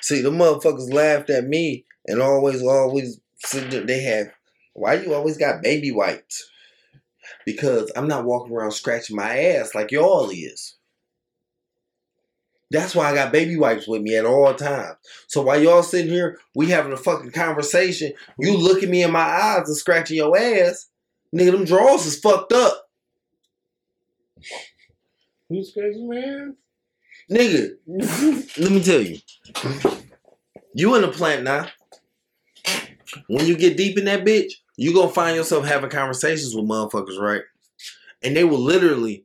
See, the motherfuckers laughed at me and always, always said they have, why you always got baby wipes? Because I'm not walking around scratching my ass like y'all is. That's why I got baby wipes with me at all times. So while y'all sitting here, we having a fucking conversation, you looking me in my eyes and scratching your ass, nigga, them drawers is fucked up. You scratching my man? Nigga, let me tell you. You in the plant now. When you get deep in that bitch, you gonna find yourself having conversations with motherfuckers, right? And they will literally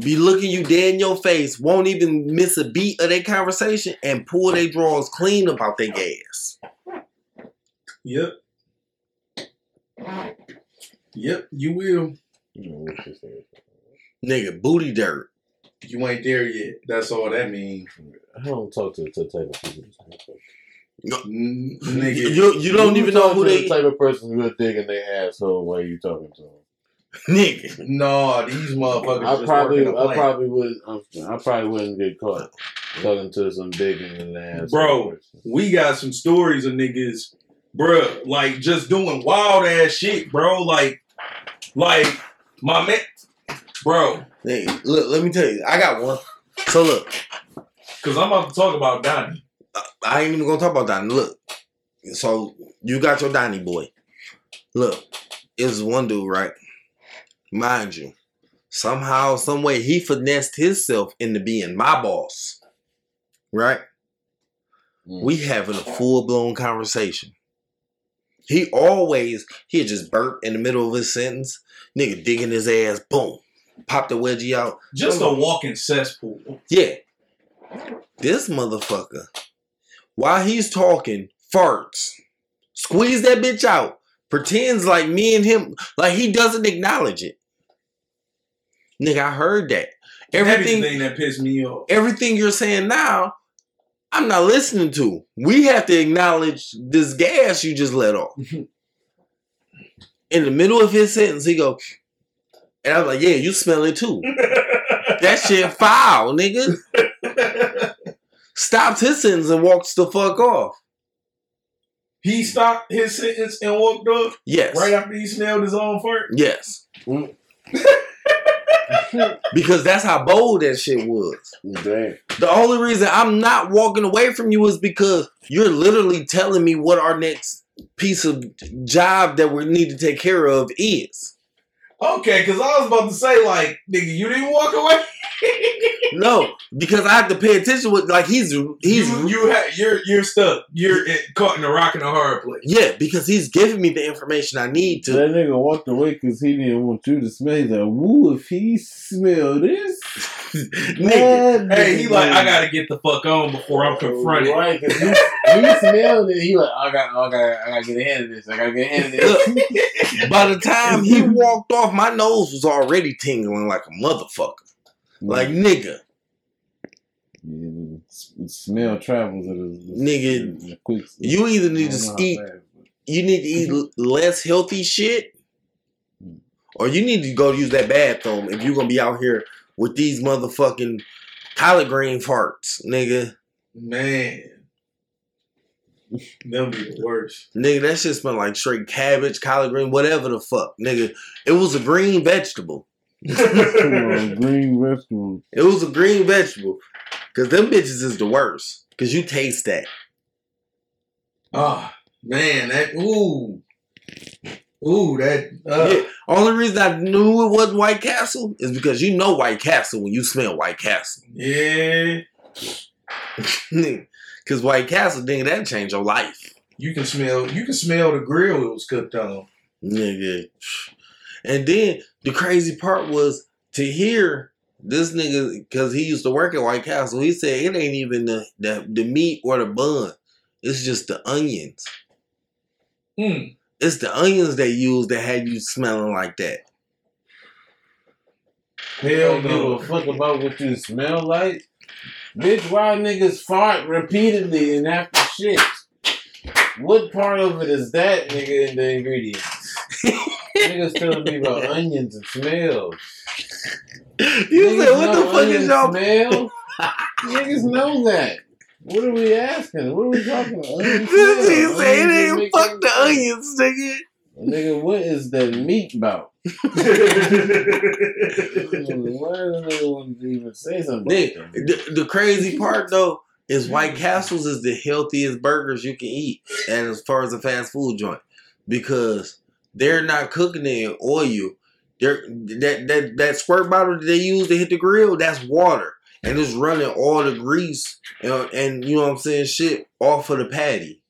be looking you dead in your face, won't even miss a beat of their conversation, and pull their drawers clean about their gas. Yep. Yep, you will. You know what she said. Nigga, booty dirt. You ain't there yet. That's all that means. I don't talk to, to the type of You, Nigga. you, you don't even know talk who to they the type of person who'll dig in their asshole while you talking to them. nigga. No, these motherfuckers I just probably, I plant. probably would, I probably wouldn't get caught talking to some digging in the ass. Bro. we got some stories of niggas, bro, like just doing wild ass shit, bro. Like, like my man, bro. Nigga, look, let me tell you, I got one. So look, Cause I'm about to talk about Donnie. I ain't even gonna talk about Donnie. Look, so you got your Donnie boy. Look, it's one dude, right? Mind you, somehow, some way, he finessed himself into being my boss, right? Mm. We having a full blown conversation. He always he'd just burp in the middle of his sentence, nigga digging his ass, boom, pop the wedgie out. Just a walking cesspool. Yeah. This motherfucker, while he's talking, farts, squeeze that bitch out, pretends like me and him, like he doesn't acknowledge it. Nigga, I heard that. Everything, Everything that pissed me off. everything you're saying now, I'm not listening to. We have to acknowledge this gas you just let off. In the middle of his sentence, he go, and I was like, yeah, you smell it too. that shit foul, nigga. Stopped his sentence and walks the fuck off. he stopped his sentence and walked up Yes. right after he smelled his own fart. Yes. Mm. because that's how bold that shit was. Damn. The only reason I'm not walking away from you is because you're literally telling me what our next piece of job that we need to take care of is. Okay, cause I was about to say like, nigga, you didn't walk away. No, because I have to pay attention with like he's he's you, you ha- you're you're stuck. You're in, caught in a rock and a hard place. yeah because he's giving me the information I need to. that nigga walked away because he didn't want you to smell. that. like, woo, if he smell this. Nigga, Hey, he like, I gotta get the fuck on before I'm confronted. Right, because he, he smelled it. He like, I got, I got, I gotta get ahead of this. I gotta get ahead of this. by the time he walked off, my nose was already tingling like a motherfucker. Like mm. nigga, Yeah, the smell travels at a, Nigga, quick. you either need to eat but- you need to eat less healthy shit, mm. or you need to go use that bathroom if you're gonna be out here with these motherfucking collard green farts, nigga. Man, them be the worst. Nigga, that shit smell like straight cabbage, collard green, whatever the fuck, nigga. It was a green vegetable. On, green vegetables. It was a green vegetable. Cause them bitches is the worst. Cause you taste that. Oh man, that ooh, ooh, that. Uh, Yeah. Only reason I knew it wasn't White Castle is because you know White Castle when you smell White Castle. yeah, Cause White Castle, nigga, that changed your life. you can smell. You can smell the grill it was cooked on. Nigga. And then the crazy part was to hear this nigga, cause he used to work at White Castle, he said it ain't even the, the, the meat or the bun. It's just the onions. Mm. It's the onions they use that had you smelling like that. Hell Hell give no. a fuck about what you smell like. Bitch, why niggas fart repeatedly and after shit? What part of it is that, nigga, in the ingredients? niggas telling me about onions and smells. You Niggas said, what the fuck is y'all? smell? niggas know that. What are we asking? What are we talking about? Onion This smell. nigga say Onions it ain't make fuck the onions, nigga. Nigga, what is that meat about? Why does nigga want to even say something Nick, about that? the, the crazy part though is White Castles is the healthiest burgers you can eat, and as far as a fast food joint, because they're not cooking it in oil. They're that that that squirt bottle that they use to hit the grill, that's water, and it's running all the grease and, and you know what I'm saying, shit off of the patty.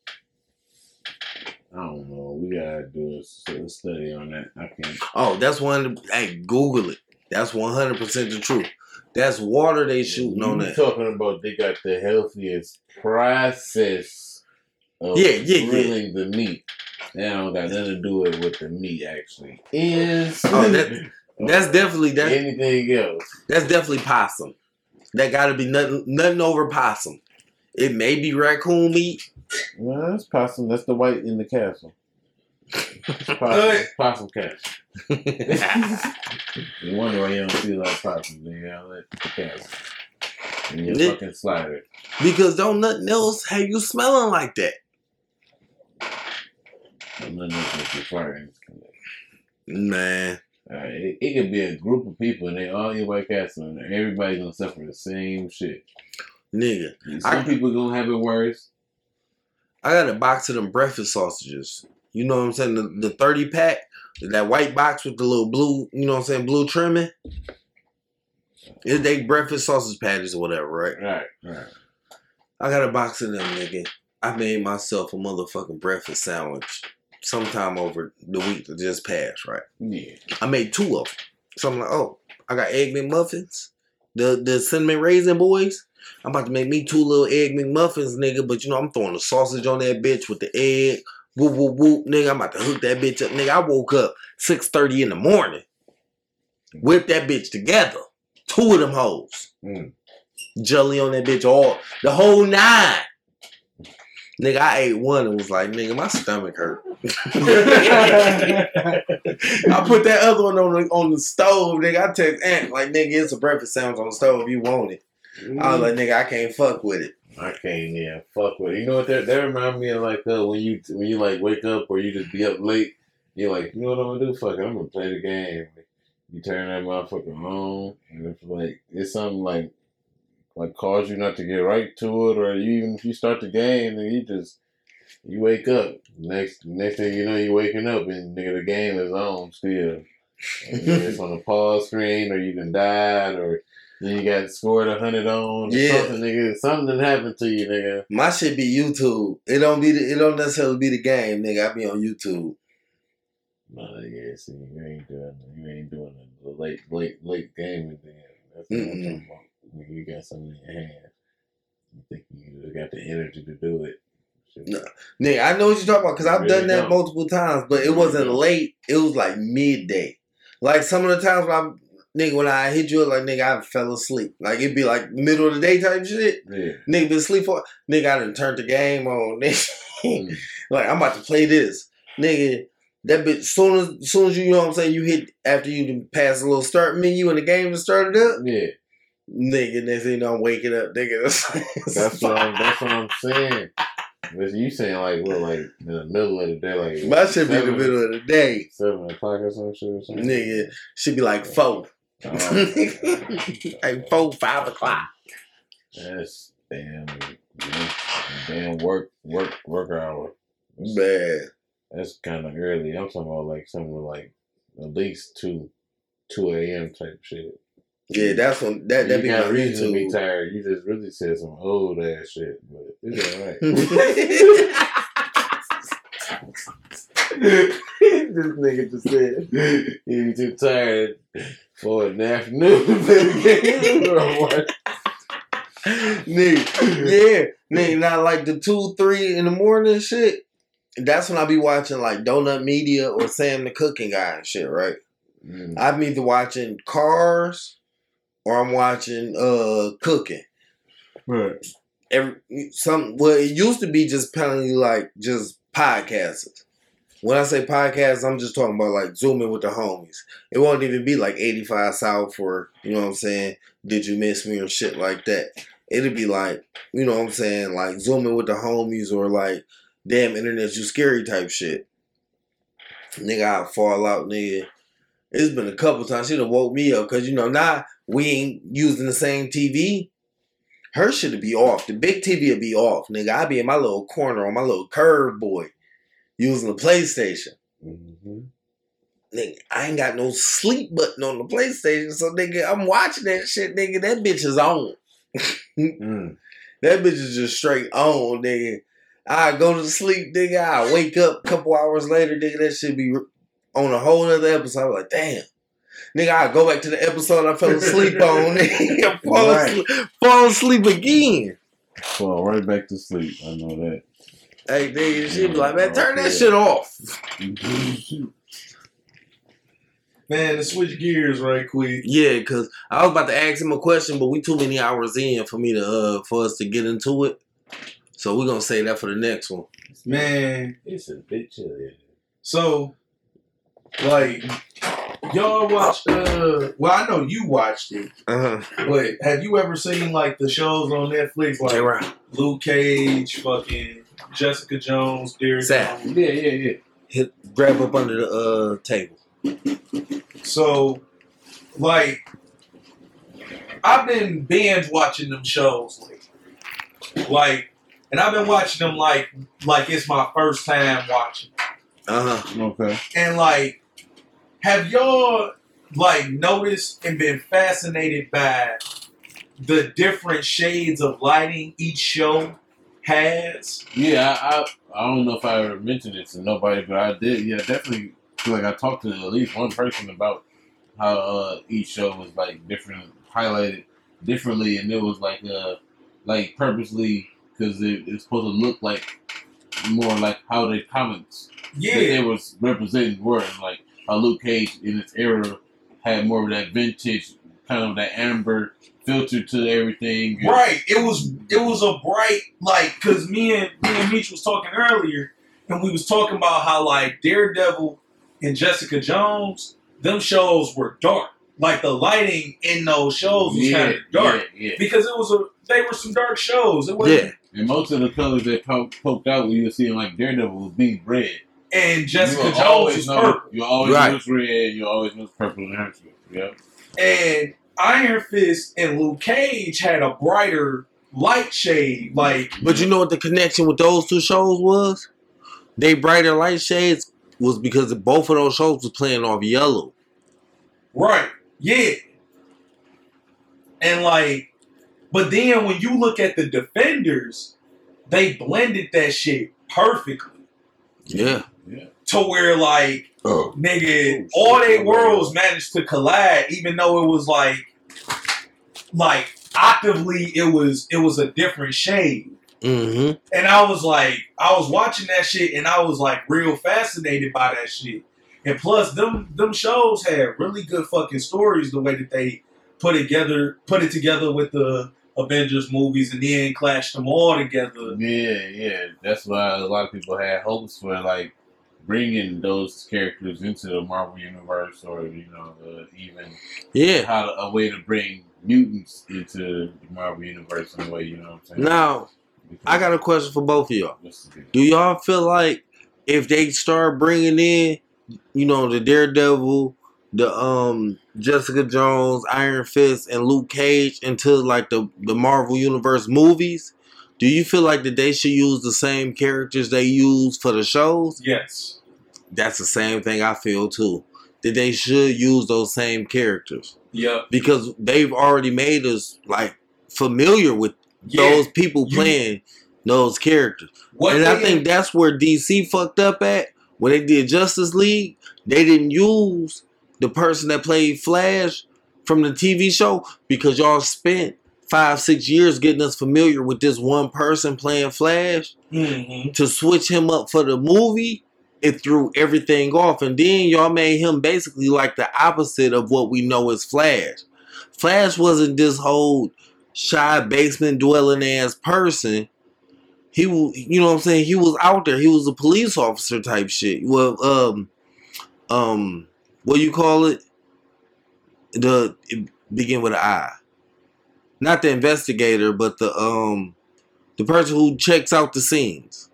I don't know. We gotta do a study on that. I can't. Oh, that's one. Hey, Google it. That's 100 percent the truth. That's water they shooting on You that. talking about they got the healthiest process of Yeah, yeah, yeah. grilling the meat. Don't got nothing to do with what the meat actually is. Oh, that- That's definitely that. anything else. That's definitely possum. That got to be nothing, nothing over possum. It may be raccoon meat. No, that's possum. That's the white in the castle. It's possum, possum castle. You wonder why you don't see a lot of possums in your outlet castle. In your Nick- fucking slider. because don't nothing else have you smelling like that. I'm not looking at your fire. Man, Alright, it, it could be a group of people and they all eat white castle and everybody's gonna suffer the same shit. nigga, Some I- people gonna have it worse. I got a box of them breakfast sausages. You know what I'm saying? The, the 30 pack, that white box with the little blue, you know what I'm saying, blue trimming. It's they breakfast sausage patties or whatever, right? Right, right. I got a box of them, nigga. I made myself a motherfucking breakfast sandwich sometime over the week that just passed, right? Yeah. I made two of them. So I'm like, oh, I got egg McMuffins, the the cinnamon raisin boys. I'm about to make me two little egg McMuffins, nigga. But you know, I'm throwing the sausage on that bitch with the egg. Whoop whoop whoop, nigga. I'm about to hook that bitch up, nigga. I woke up 6:30 in the morning, whipped that bitch together, two of them hoes, Mm. jelly on that bitch, all the whole nine. Nigga, I ate one and was like, nigga, my stomach hurt. I put that other one on the on the stove, nigga. I text Aunt like, nigga, it's a breakfast sandwich on the stove. You want it? I was like, nigga, I can't fuck with it. I can't yeah, fuck with it. You know what that that remind me of like uh, when you when you like wake up or you just be up late, you're like, you know what I'm gonna do? Fuck it, I'm gonna play the game. You turn that motherfucker on and it's like it's something like like cause you not to get right to it or you even if you start the game and you just you wake up. Next next thing you know you waking up and nigga the game is on still. It's on a pause screen or you done died or then you got scored a hundred on Yeah. something, nigga. Something happened to you, nigga. My shit be YouTube. It don't be the, it don't necessarily be the game, nigga. I be on YouTube. No, yeah, see, you ain't doing you ain't doing the late late late then. That's what I'm talking about. Nigga, you got something in your hand. You think you got the energy to do it. No. Nigga, I know what you're talking about because I've Really done that don't. multiple times, but it wasn't late. It was like midday. Like some of the times when I'm nigga when I hit you up, like nigga, I fell asleep. Like it'd be like middle of the day type shit. Yeah. Nigga been asleep for nigga. I done turned the game on. Nigga. Mm. like I'm about to play this, nigga. That bitch. Soon as soon as you, you know what I'm saying, you hit after you pass a little start menu and the game has started up. Yeah. Nigga, next thing you know, I'm waking up, nigga. That's what I'm that's what I'm saying. But you saying like what like in the middle of the day like My shit be in the middle of the day. seven o'clock or some shit or something. Nigga, should be like four. Oh, like four, five o'clock. that's damn damn work work work hour. Man. That's kind of early. I'm talking about like something like at least two, two a.m. type shit. Yeah, that's when that that you be my reason to be tired. You just really said some old ass shit, but it's alright. this nigga just said. you too tired for an afternoon to play the game or what? nigga, yeah, nigga, not like the two, three in the morning shit. That's when I be watching like Donut Media or Sam the Cooking Guy and shit, right? Mm. I'm either watching Cars or I'm watching uh Cooking. Right. Every some well, it used to be just apparently like just podcasts. When I say podcast, I'm just talking about like zooming with the homies. It won't even be like 85 South or you know what I'm saying. Did you miss me or shit like that? It'd be like you know what I'm saying, like zooming with the homies or like damn internet you scary type shit. Nigga, I fall out, nigga. It's been a couple times. She done woke me up because you know now we ain't using the same TV. Her shit'll be off. The big TV will be off, nigga. I be in my little corner on my little curve boy, using the PlayStation. Mm-hmm. Nigga, I ain't got no sleep button on the PlayStation, so nigga, I'm watching that shit, nigga. That bitch is on. Mm. That bitch is just straight on, nigga. I go to sleep, nigga. I wake up a couple hours later, nigga. That should be on a whole other episode. I'm like, damn. Nigga, I go back to the episode I fell asleep on, nigga. fall, Right. asleep, fall asleep again. Fall right back to sleep. I know that. Hey, nigga, she be like, man, turn that shit off. Man, to switch gears right quick. Yeah, because I was about to ask him a question, but we too many hours in for me to uh for us to get into it. So we're gonna say that for the next one. Man, It's a bitch. chilly. so like y'all watched uh well I know you watched it, Uh-huh. but have you ever seen like the shows on Netflix like J-Rock. Luke Cage, fucking Jessica Jones, Derek Sad. Jones? Yeah, yeah, yeah. Hit grab up under the uh table. So, like, I've been binge watching them shows lately. Like, and I've been watching them like like it's my first time watching. Uh-huh. Okay. And like, have y'all like noticed and been fascinated by the different shades of lighting each show has? Yeah, I, I I don't know if I ever mentioned it to nobody, but I did. Yeah, definitely feel like I talked to at least one person about how uh, each show was like different, highlighted differently, and it was like uh like purposely because it, it's supposed to look like more like how the comics that Yeah, they was representing were like how Luke Cage in its era had more of that vintage kind of that amber filter to everything. and- Right. It was it was a bright like because me and me and Meech was talking earlier, and we was talking about how like Daredevil and Jessica Jones, them shows were dark. Like the lighting in those shows was kind of dark Yeah, yeah. because it was a they were some dark shows. It wasn't, Yeah. And most of the colors that po- poked out when you were seeing like Daredevil was being red. And Jessica you Jones always was know, purple. You always Right. know red. You always know it's purple in her shit. Yeah. And Iron Fist and Luke Cage had a brighter light shade. Like But you know what the connection with those two shows was? They brighter light shades was because both of those shows was playing off yellow. Right. Yeah. And like, but then when you look at the defenders, they blended that shit perfectly Yeah. To where like, Oh. nigga, Oh, all shit. their worlds managed to collide, even though it was like, like octavely, it was it was a different shade. Mm-hmm. And I was like, I was watching that shit, and I was like real fascinated by that shit. And plus, them them shows had really good fucking stories. The way that they put it together, put it together with the Avengers movies, and then clashed them all together. Yeah, yeah. That's why a lot of people had hopes for like bringing those characters into the Marvel universe, or you know, uh, even Yeah. how to, a way to bring mutants into the Marvel universe in a way. You know what I'm saying? Now, I got a question for both of y'all. Do y'all feel like if they start bringing in, you know, the Daredevil, the um Jessica Jones, Iron Fist, and Luke Cage into like the the Marvel Universe movies, do you feel like that they should use the same characters they use for the shows? Yes. That's the same thing I feel too. That they should use those same characters Yep. because they've already made us like familiar with Yeah. those people You- playing those characters. And I think that's where DC fucked up at when they did Justice League. They didn't use the person that played Flash from the TV show because y'all spent five, six years getting us familiar with this one person playing Flash. Mhm. To switch him up for the movie, it threw everything off. And then y'all made him basically like the opposite of what we know as Flash. Flash wasn't this whole shy basement dwelling ass person. He was, you know what I'm saying? He was out there. He was a police officer type shit. Well, um, um, what you call it? The it begin with an I. Not the investigator, but the um, the person who checks out the scenes.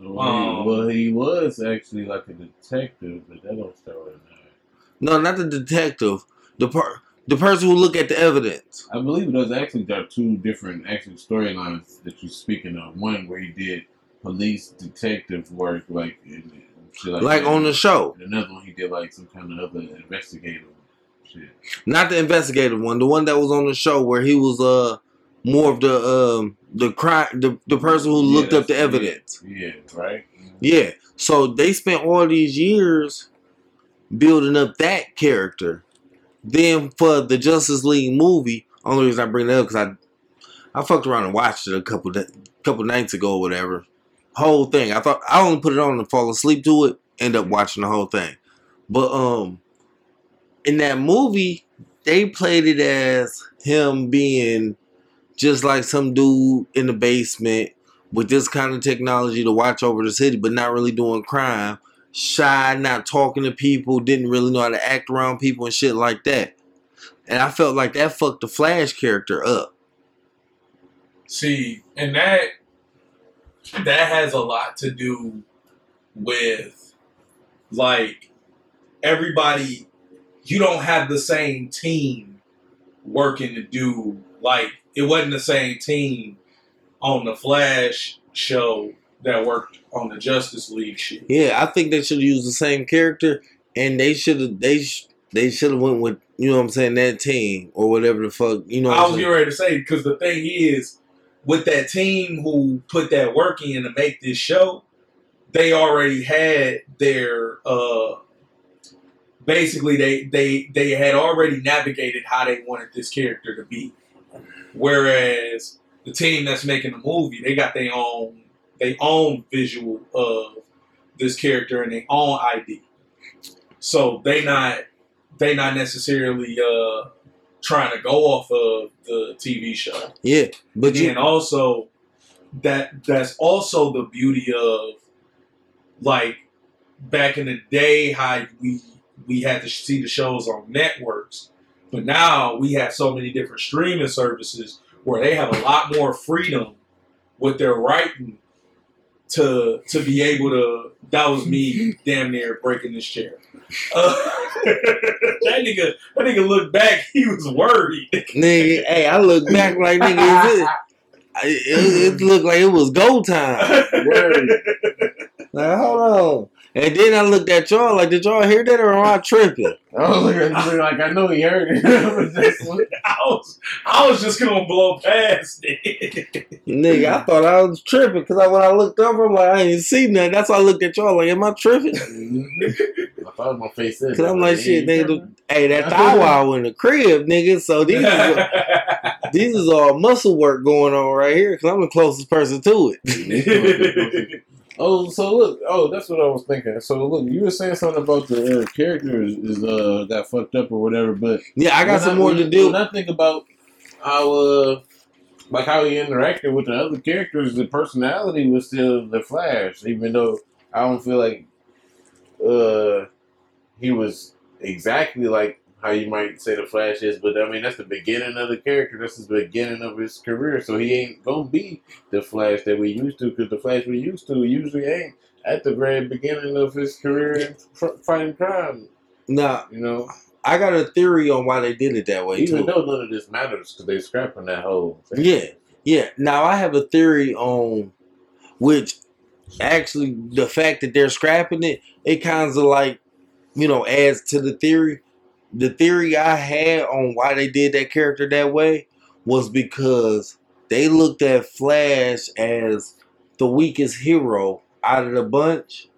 Well, Um, he, well, he was actually like a detective, but that don't start with that. No, not the detective. The per- the person who look at the evidence. I believe there's actually there are two different actual storylines that you're speaking of. One where he did police detective work, like and like, Like on the show. And another one he did like some kind of other investigative shit. Not the investigative one. The one that was on the show where he was uh more of the um the crime the, the person who Yeah, looked up the evidence. Yeah, right. Yeah. So they spent all these years building up that character. Then for the Justice League movie, only reason I bring that up because I I fucked around and watched it a couple da- couple nights ago or whatever. Whole thing. I thought I only put it on and fall asleep to it. End up watching the whole thing. But um in that movie, they played it as him being just like some dude in the basement with this kind of technology to watch over the city, but not really doing crime. Shy, not talking to people, didn't really know how to act around people and shit like that. And I felt like that fucked the Flash character up. See, and that that has a lot to do with like everybody you don't have the same team working to do like it wasn't the same team on the Flash show that worked on the Justice League shit. Yeah, I think they should use the same character, and they should have they sh- they should have went with you know what I'm saying that team or whatever the fuck you know. What I was getting ready to say because the thing is, with that team who put that work in to make this show, they already had their uh basically they they they had already navigated how they wanted this character to be. Whereas the team that's making the movie, they got their own they own visual of this character and their own ID. So they not they not necessarily uh trying to go off of the TV show. yeah, but you And also that that's also the beauty of like back in the day how we we had to see the shows on networks. But now we have so many different streaming services where they have a lot more freedom with their writing to to be able to that was me damn near breaking this chair. Uh, that nigga that nigga looked back, he was worried. nigga, hey, I look back like nigga, is it, it, it looked like it was go time. Like, hold on. And then I looked at y'all like, did y'all hear that or am I tripping? I was looking at like I know he heard it. But that's what- I was I was just gonna blow past it. Nigga, I thought I was tripping because I, when I looked over, I'm like, I ain't see nothing. That's why I looked at y'all like, am I tripping? I thought my face said. Because I'm like, shit, nigga, hey, that thigh wow in the crib, nigga. So these is, these is all muscle work going on right here because I'm the closest person to it. Oh, so look. Oh, that's what I was thinking. So look, you were saying something about the uh, character is, is uh got fucked up or whatever, but yeah, I got some more when- to do. When I think about how uh like how he interacted with the other characters, the personality was still the Flash, even though I don't feel like uh he was exactly like how you might say the Flash is, but I mean that's the beginning of the character. That's the beginning of his career, so he ain't gonna be the Flash that we used to, because the Flash we used to usually ain't at the very beginning of his career fighting crime. Now, You know, I got a theory on why they did it that way, even too. though none of this matters because they scrapping that whole. Thing. Yeah, yeah. Now I have a theory on which actually the fact that they're scrapping it, it kind of like, you know, adds to the theory. The theory I had on why they did that character that way was because they looked at Flash as the weakest hero out of the bunch.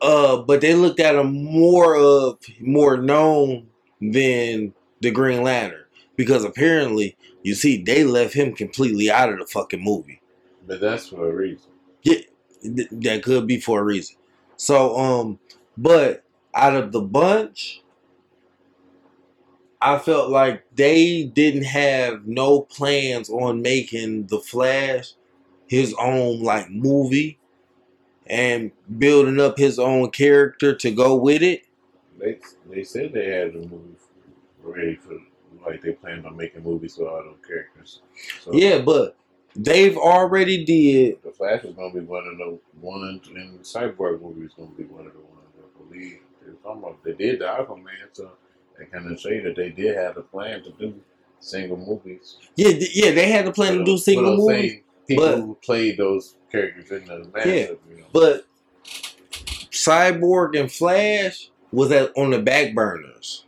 Uh, but they looked at him more of more known than the Green Lantern because apparently you see they left him completely out of the fucking movie. But that's for a reason. Th- that could be for a reason. So um, but out of the bunch, I felt like they didn't have no plans on making the Flash his own like movie and building up his own character to go with it. They they said they had the movie ready for like they planned on making movies with all those characters. So, Yeah, but they've already did. The Flash is gonna be one of the ones, and the Cyborg movie is gonna be one of the ones. I believe They're talking they did the Aquaman, so they kind of show you that they did have a plan to do single movies. Yeah, th- yeah, they had a plan to do single for movies, people but- who played those characters in the massive, you know. but Cyborg and Flash was at on the back burners.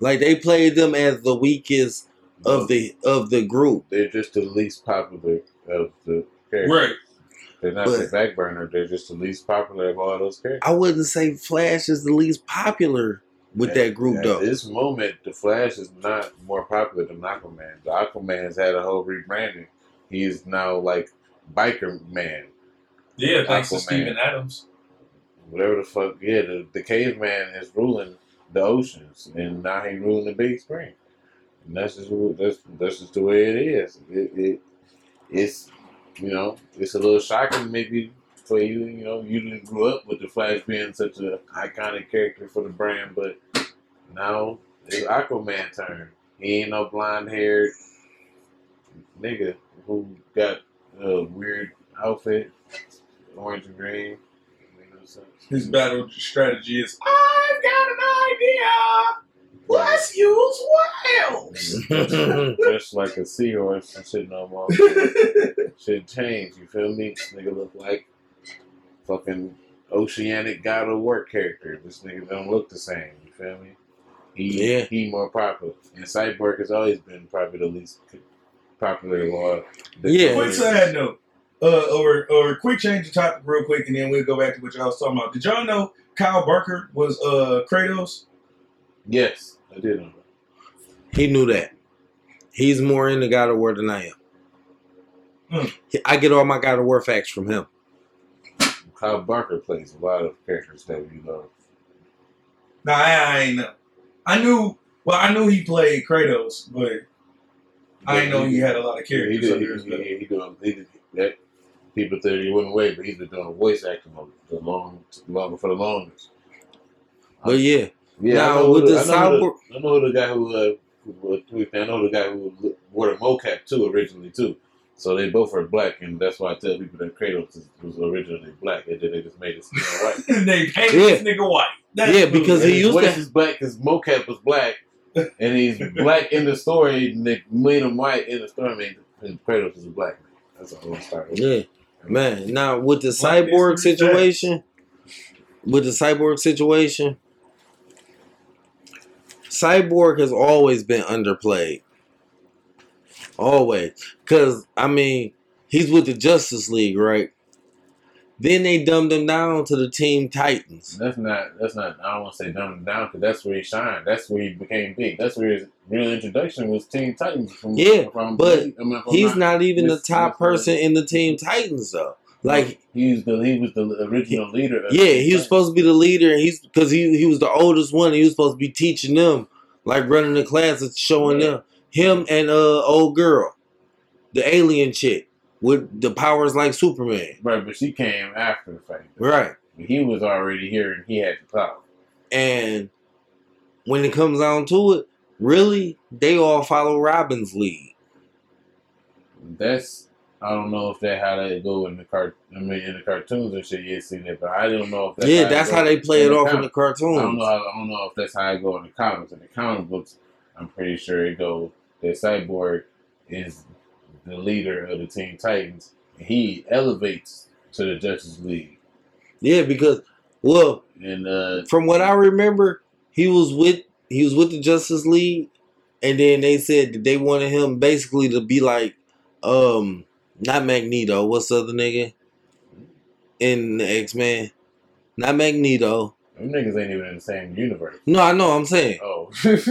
Like they played them as the weakest of the of the group. They're just the least popular of the characters. Right. They're not the But- back burner. They're just the least popular of all those characters. I wouldn't say Flash is the least popular with At- that group At though. this moment, the Flash is not more popular than Aquaman. The Aquaman's had a whole rebranding. He is now like Biker Man, Yeah, thanks to Aquaman. Steven Adams. whatever the fuck. Yeah, the, the caveman is ruling the oceans, and now he ruling the big screen. And that's just that's that's just the way it is. It, it it's you know it's a little shocking maybe for you. You know you didn't grew up with the Flash being such an iconic character for the brand, but now it's Aquaman turn. He ain't no blonde haired nigga who got a weird outfit, orange and green. No. His battle strategy is I've got an idea. Let's use whales. Just like a seahorse sitting on my shit change. You feel me? This nigga look like fucking oceanic god of war character. This nigga don't look the same. You feel me? He Yeah. he more popular. And Cyborg has always been probably the least popular of all. the Yeah. quick side note, uh, or or quick change the topic real quick, and then we'll go back to what y'all was talking about. Did y'all know Kyle Barker was uh Kratos? Yes, I did know that. he knew that. He's more into God of War than I am. Hmm. I get all my God of War facts from him. Kyle Barker plays a lot of characters that we love. Nah, I, I ain't know. I knew. Well, I knew he played Kratos, but I didn't know he had a lot of Yeah, he characters. did. under He, belt. he, he doing. He did that. People thought he went away, but he's been doing voice acting the long, long for the longest. But yeah, Yeah, Now, I know with who the I know cyborg- the, I know who the guy who, uh, who, who I know the guy who wore the mocap too originally too. So they both are black, and that's why I tell people that Kratos is, was originally black, and then they just made it skin white. they painted Yeah. this nigga white. That's Yeah, because And he used voice to- is black because mocap was black, and he's black in the story, and they made him white in the story. Made and Kratos is a black man. That's all I'm starting. yeah, man. Now with the cyborg situation, with the cyborg situation, cyborg has always been underplayed. Always, because I mean, he's with the Justice League, right? Then they dumbed him down to the Teen Titans. That's not. That's not. I don't want to say dumb him down because that's where he shined. That's where he became big. That's where his real introduction was Teen Titans. From, Yeah, from, but I mean, from He's not even the top person in the Teen Titans, though. Like, he's the he was the original leader. Of yeah, he was supposed to be the leader, and he's because he he was the oldest one. And he was supposed to be teaching them, like running the classes, showing Yeah. them him and uh old girl, the alien chick with the powers like Superman. Right, but she came after the fact. Right, He was already here and he had the power. and when it comes down to it, really, they all follow Robin's lead. That's I don't know if that how they go in the cart. I mean, in the cartoons and shit, you ain't seen it, but I don't know if that's yeah, how that's how they play it off in the cartoons. I don't know. I don't know if that's how I go in the comics. In the comic books, I'm pretty sure it goes that Cyborg is the leader of the Teen Titans. And he elevates to the Justice League, Yeah, because well, and uh, from what I remember, he was with he was with the Justice League, and then they said that they wanted him basically to be like, um, not Magneto. What's the other nigga in the X Men? Not Magneto. them niggas ain't even in the same universe. No, I know. I'm saying Oh, this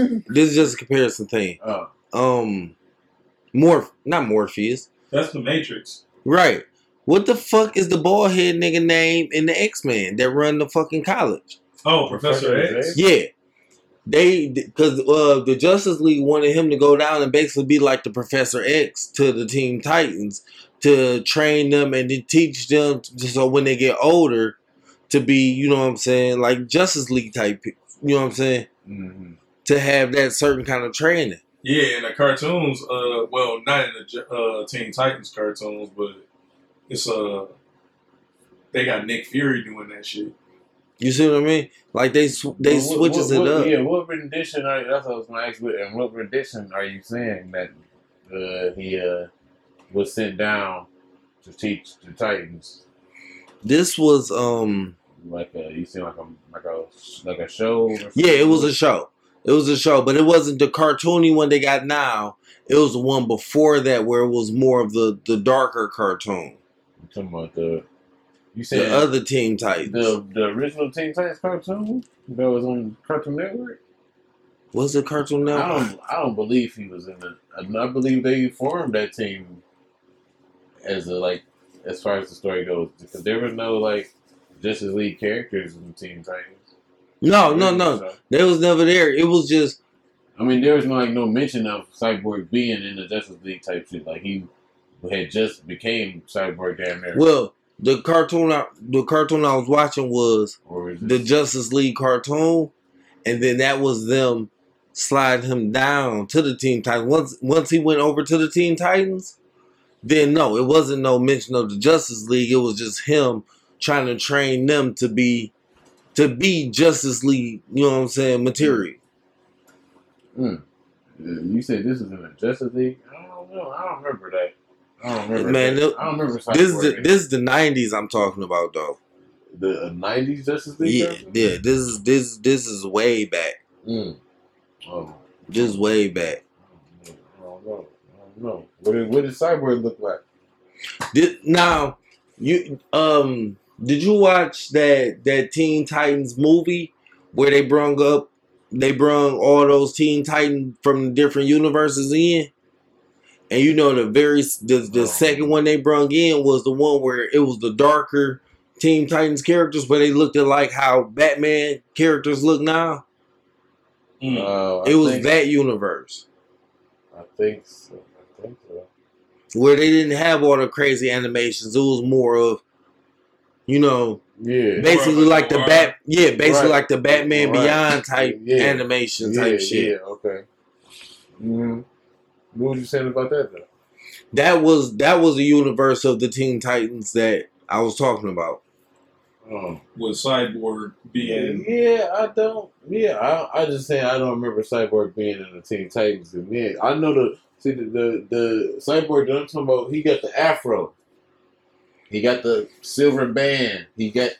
is just a comparison thing. oh, Um, Morph, not Morpheus. That's the Matrix. Right. What the fuck is the bald head nigga name in the X Men that run the fucking college? Oh, Professor Professor X. X? Yeah. They because uh, the Justice League wanted him to go down and basically be like the Professor X to the Teen Titans to train them and to teach them to, so when they get older to be you know what I'm saying like Justice League type you know what I'm saying? Hmm to have that certain kind of training. Yeah, in the cartoons, uh, well, not in the uh, Teen Titans cartoons, but it's uh, they got Nick Fury doing that shit. You see what I mean? Like they sw- they Well, what- switches what- it up. Yeah, what rendition are that's what I was gonna ask you, and what rendition are you saying that uh, he uh, was sent down to teach the Titans? This was um Like a, you seem like a like a like a show. yeah, it was a show. It was a show, but it wasn't the cartoony one they got now. It was the one before that where it was more of the the darker cartoon. I'm talking about the. You said The other Teen Titans. the the original Teen Titans cartoon that was on Cartoon Network. was it Cartoon I Network? don't I don't believe he was in the. I believe they formed that team as a like as far as the story goes because there was no like Justice League characters in the Teen Titans. No, no, no. So, They was never there. It was just I mean, there was no like no mention of Cyborg being in the Justice League type shit. Like he had just became Cyborg down there. well, the cartoon I, the cartoon I was watching was the Justice League cartoon, and then that was them sliding him down to the Teen Titans. Once once he went over to the Teen Titans, then no, it wasn't no mention of the Justice League. It was just him trying to train them to be to be Justice League. You know what I'm saying? Material. Mm. You said this is in the Justice League. I don't know. I don't remember that. I don't remember. Man, that. it- I don't remember. Cyborg This is the, this is the '90s I'm talking about though. the uh, '90s Justice League. Yeah, cartoon? yeah. This is this this is way back. Mm. Oh, Just way back. I don't know. I don't know. What did, what did Cyborg look like? Did, now, you um, did you watch that that Teen Titans movie where they brung up they brung all those Teen Titans from different universes in? And you know the very the, the Oh. second one they brung in was the one where it was the darker Teen Titans characters, where they looked at like how Batman characters look now. Mm. Uh, It was think, that universe. I think so. I think so. where they didn't have all the crazy animations. It was more of, you know, Yeah. basically More like the bat, yeah, basically Right. like the Batman Right. Beyond type Yeah. animation yeah, type shit. Yeah. Okay. hmm What was you saying about that though? That was that was the universe of the Teen Titans that I was talking about. Oh. With Cyborg being Yeah, I don't. Yeah, I, I just saying I don't remember Cyborg being in the Teen Titans. And yeah, I know the see the the, the Cyborg that I'm talking about. He got the afro. He got the silver band. He got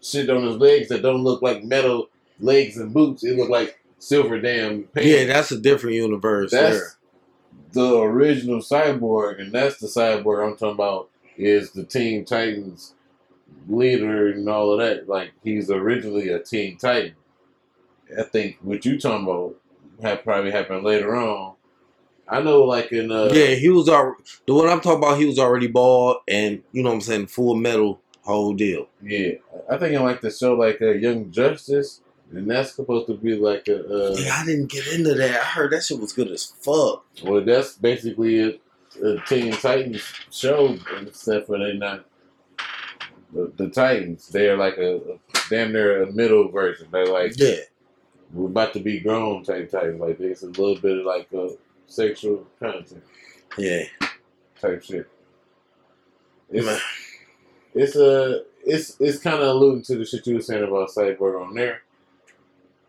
shit on his legs that don't look like metal legs and boots. It look like silver damn pants. Yeah, that's a different universe. That's there. The original cyborg, and that's the cyborg I'm talking about. Is the Teen Titans leader and all of that? Like he's originally a Teen Titan. I think what you talking about had probably happened later on. I know, like in uh, yeah, he was already the one I'm talking about. He was already bald, and you know what I'm saying, full metal whole deal. yeah. I think in like the show like uh, Young Justice, and that's supposed to be like a. Uh, Yeah, I didn't get into that. I heard that shit was good as fuck. Well, that's basically a, a Teen Titans show, except for they're not the, the Titans. They're like a, a damn near a middle version. They're like Yeah, we're about to be grown type Titans. Like there's a little bit of like a sexual content yeah. type shit. Man. It's it's a it's it's kind of alluding to the shit you were saying about Cyborg on there.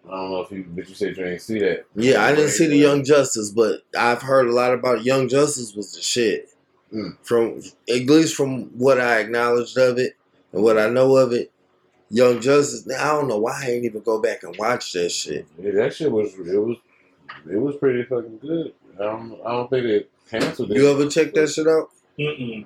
I don't know if you, but you said you ain't see that. Yeah, I didn't see the Young Justice, but I've heard a lot about Young Justice was the shit. Mm. From at least from what I acknowledged of it and what I know of it, Young Justice. I don't know why I ain't even go back and watch that shit. Yeah, that shit was it was it was pretty fucking good. I don't I don't think it canceled it. You ever check that shit out? Mm-mm.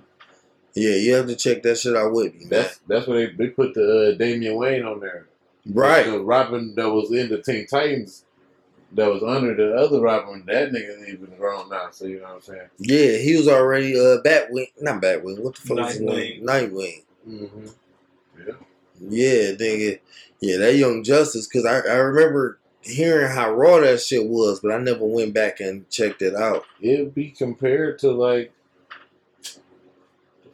Yeah, you have to check that shit out with me. man. That's that's where they, they put the uh, Damian Wayne on there. Right. The Robin that was in the Teen Titans that was under the other Robin, that nigga even grown now, so you know what I'm saying? Yeah, he was already uh Batwing, not Batwing. What the fuck is his name? Nightwing. Nightwing. Mm-hmm. Yeah. Yeah, nigga. Yeah, that Young Justice, because I, I remember hearing how raw that shit was, but I never went back and checked it out. It'd be compared to like the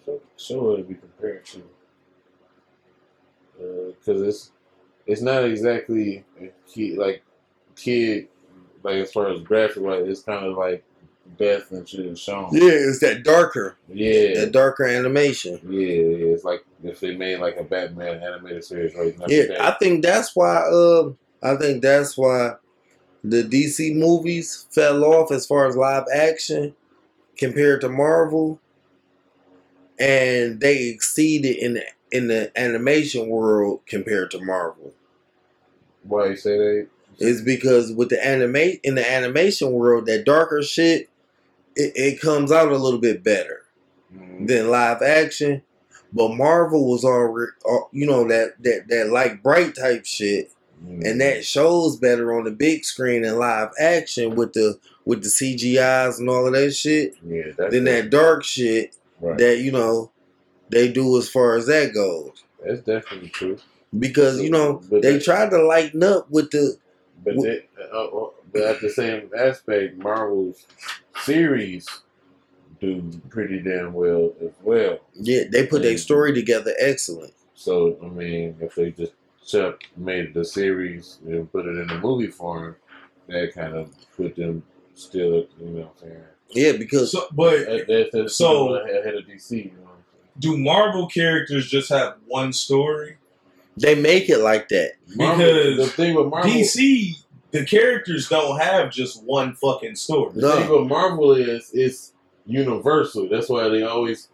fuck show it'd be compared to. Because it's it's not exactly kid, like kid like as far as graphic, like it's kind of like death and shit is shown. Yeah, it's that darker, Yeah, that darker animation. yeah, yeah. It's like if they made like a Batman animated series right now. Yeah, I think that's why. Uh, I think that's why the DC movies fell off as far as live action compared to Marvel, and they exceeded in the in the animation world compared to Marvel. why you say that? It's because with the animate in the animation world, that darker shit, it, it comes out a little bit better Mhm. than live action. But Marvel was already, uh, you know, that that that like bright type shit, Mhm. and that shows better on the big screen and live action with the with the CGIs and all of that shit yeah, than that dark shit right. that you know they do as far as that goes. that's definitely true. Because you know But they that- tried to lighten up with the But, Wh- they, uh, uh, but at the same aspect, Marvel's series do pretty damn well as well. yeah they put their story together excellent. So I mean, if they just chuck made the series and put it in a movie form, that kind of put them still, you know, what I'm saying. Yeah, because So, but That, that's that's So- ahead of DC. You know what I'm do Marvel characters just have one story? they make it like that. saying? Marvel, Because the thing with Marvel, DC, the characters don't have just one fucking story. The No. thing with Marvel is it's universal. That's why they always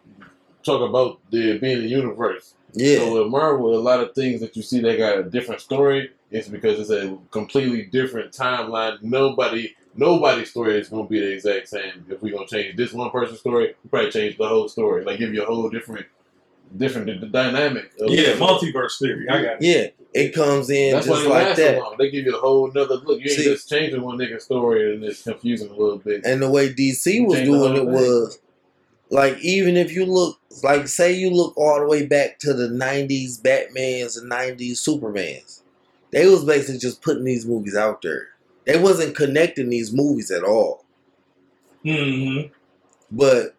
talk about there being a universe. Yeah, So with Marvel, a lot of things that you see that got a different story, it's because it's a completely different timeline. Nobody, nobody's story is gonna be the exact same. If we're gonna change this one person's story, we probably change the whole story. Like give you a whole different, different d- d- dynamic. of Yeah, it. multiverse theory. I got it. yeah, it comes in That's why just they like last that. so long. They give you a whole nother look. You ain't See- just changing one nigga's story and it's confusing a little bit. And the way DC was Change the doing whole it thing. was like even if you look like say you look all the way back to the nineties Batmans and nineties Supermans, they was basically just putting these movies out there. They wasn't connecting these movies at all. hmm But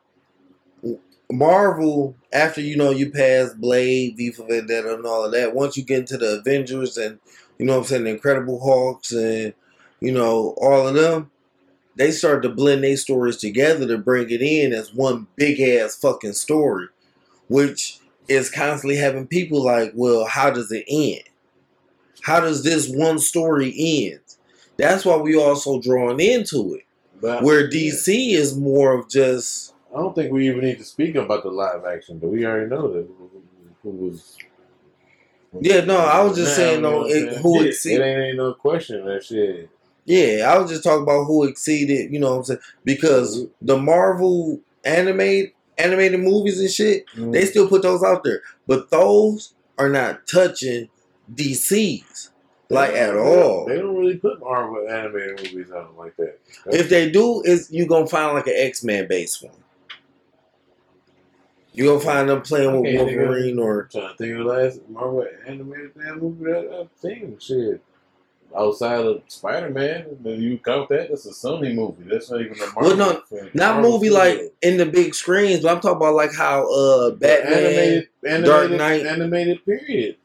Marvel, after you know you pass Blade, V for Vendetta, and all of that, once you get into the Avengers and you know what I'm saying, the Incredible Hulks and you know all of them, they start to blend their stories together to bring it in as one big ass fucking story, which is constantly having people like, well, how does it end? How does this one story end? That's why we also drawn into it. But Where DC is more of just I don't think we even need to speak about the live action, but we already know that who, was. Yeah, no, I was just Now, saying you know who Yeah, It ain't, ain't no question that shit. Yeah, I was just talking about who exceeded. You know what I'm saying? Because the Marvel animated animated movies and shit, Mm. they still put those out there, but those are not touching DC's like at all. They don't really put Marvel animated movies out like that. If they do, is you gonna find like an X Men based one. You gonna find them playing with. Wolverine or trying to think of the last Marvel animated damn movie that I've seen. Shit. Outside of Spider Man, you count that? That's a Sony movie. That's not even a Marvel. Well, no, film. not Marvel movie like in the big screens, but I'm talking about like how uh Batman. animated, animated, Dark Knight. animated period.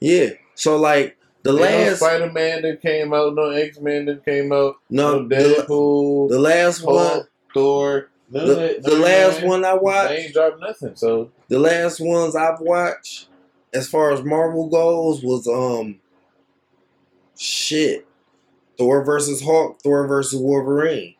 Yeah. So like the no last Spider Man that came out, no X Men that came out, no no the, Deadpool, the last one Thor. None the, that, the last that. one I watched, They watched ain't dropped nothing. So the last ones I've watched as far as Marvel goes was um shit. Thor versus Hulk, Thor versus Wolverine.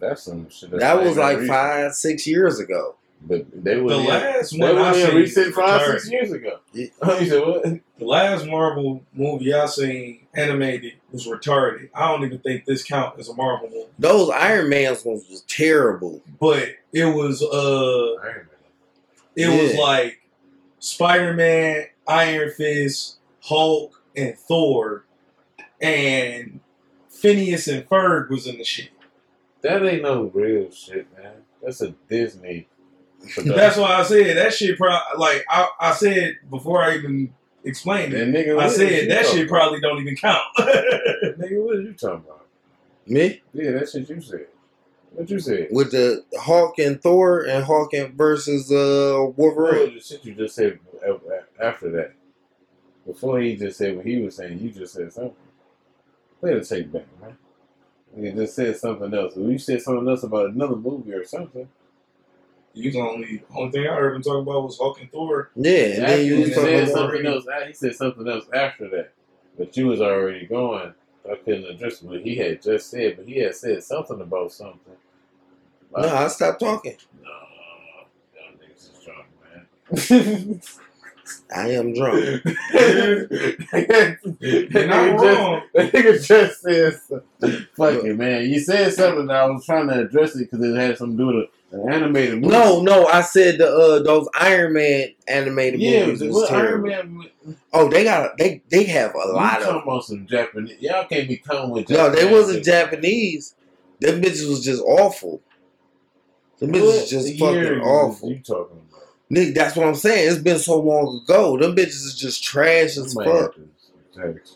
that's some shit. that's That was like recent. five, six years ago. But they were The in- last They one I seen recent five, retarded. six years ago. Yeah. you said what? The last Marvel movie I seen animated was retarded. I don't even think this count as a Marvel movie, Those Iron Man's ones was terrible. but it was uh, Iron Man. it was like Spider Man, Iron Fist, Hulk, and Thor, and Phineas and Ferb was in the shit. That ain't no real shit, man. That's a Disney. Production. That's why I said that shit. Pro- like I, I said before I even explained it. Nigga, I said that talking shit probably don't even count. Nigga, what are you talking about? Me? Yeah, that shit you said. What you said? With the Hulk and Thor and Hulk and versus uh Wolverine. was the shit you just said a- a- after that? Before he just said what he was saying, you just said something. Play the take back, man. You just said something else. You said something else about another movie or something. You only only thing I heard him talk about was Hulk and Thor. Yeah, and then you he was said talking about something else. He said something else after that, but you was already going. I couldn't address what he had just said, but he had said something about something. No, I stopped talking. No, y'all niggas is drunk, man. I am drunk. You're not wrong. That nigga just said. Fuck it, man. You said something that I was trying to address it because it had something to do with an animated movie. No, no, I said the uh those Iron Man animated Yeah, movies what Iron. Man. Oh, they got they they have a You lot talking of. about some Japanese? Y'all can't be coming with. No, they wasn't. Japanese. Them bitches was just awful. Them bitches What just fucking awful. You talking about? Nigga, that's what I'm saying. It's been so long ago. Them bitches is just trash as You might have fuck.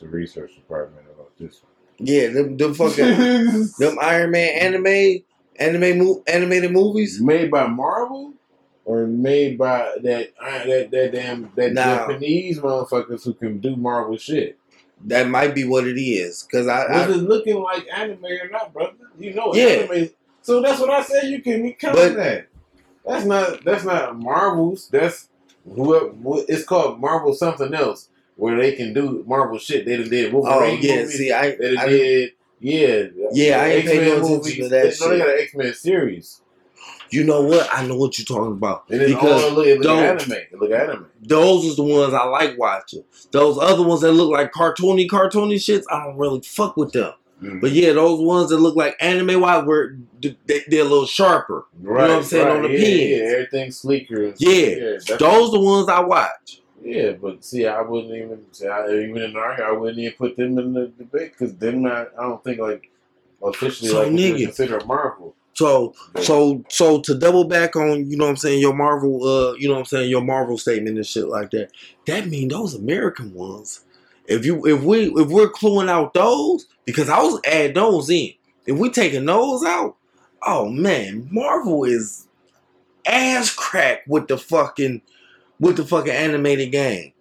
the research department about this Yeah, them them fucking them Iron Man anime anime mo- animated movies. made by Marvel or made by that uh, that that damn that Nah. Japanese motherfuckers who can do Marvel shit. That might be what it is. Cause I, Was it looking like anime or not, brother? You know, Yeah. anime. So that's what I said. You can be But- that. That's not that's not Marvels. That's whoever. what- It's called Marvel something else where they can do Marvel shit. They done did oh Wolverine yeah, movies. see I, They done I did. Yeah, Yeah, I ain't paying no attention movies. to that They, no, shit. they got an X Men series, you know what? I know what you're talking about. and Because all look, it look anime. It look anime. those is the ones I like watching. Those other ones that look like cartoony, cartoony shits, I don't really fuck with them. Mm. But yeah, those ones that look like anime wise, where they, they're a little sharper. Right, you know what I'm saying, on the yeah, pins. Yeah, everything's sleeker. Yeah, that's- Those the ones I watch. Yeah, but see, I wouldn't even, see, I, even in argument, I wouldn't even put them in the debate because they're not. I don't think like officially So, like nigga. consider Marvel. So so so to double back on, you know what I'm saying, your Marvel uh, you know what I'm saying, your Marvel statement and shit like that. That mean those American ones. If you if we if we're cluing out those, because I was add those in. If we taking those out, oh man, Marvel is ass crack with the fucking with the fucking animated game.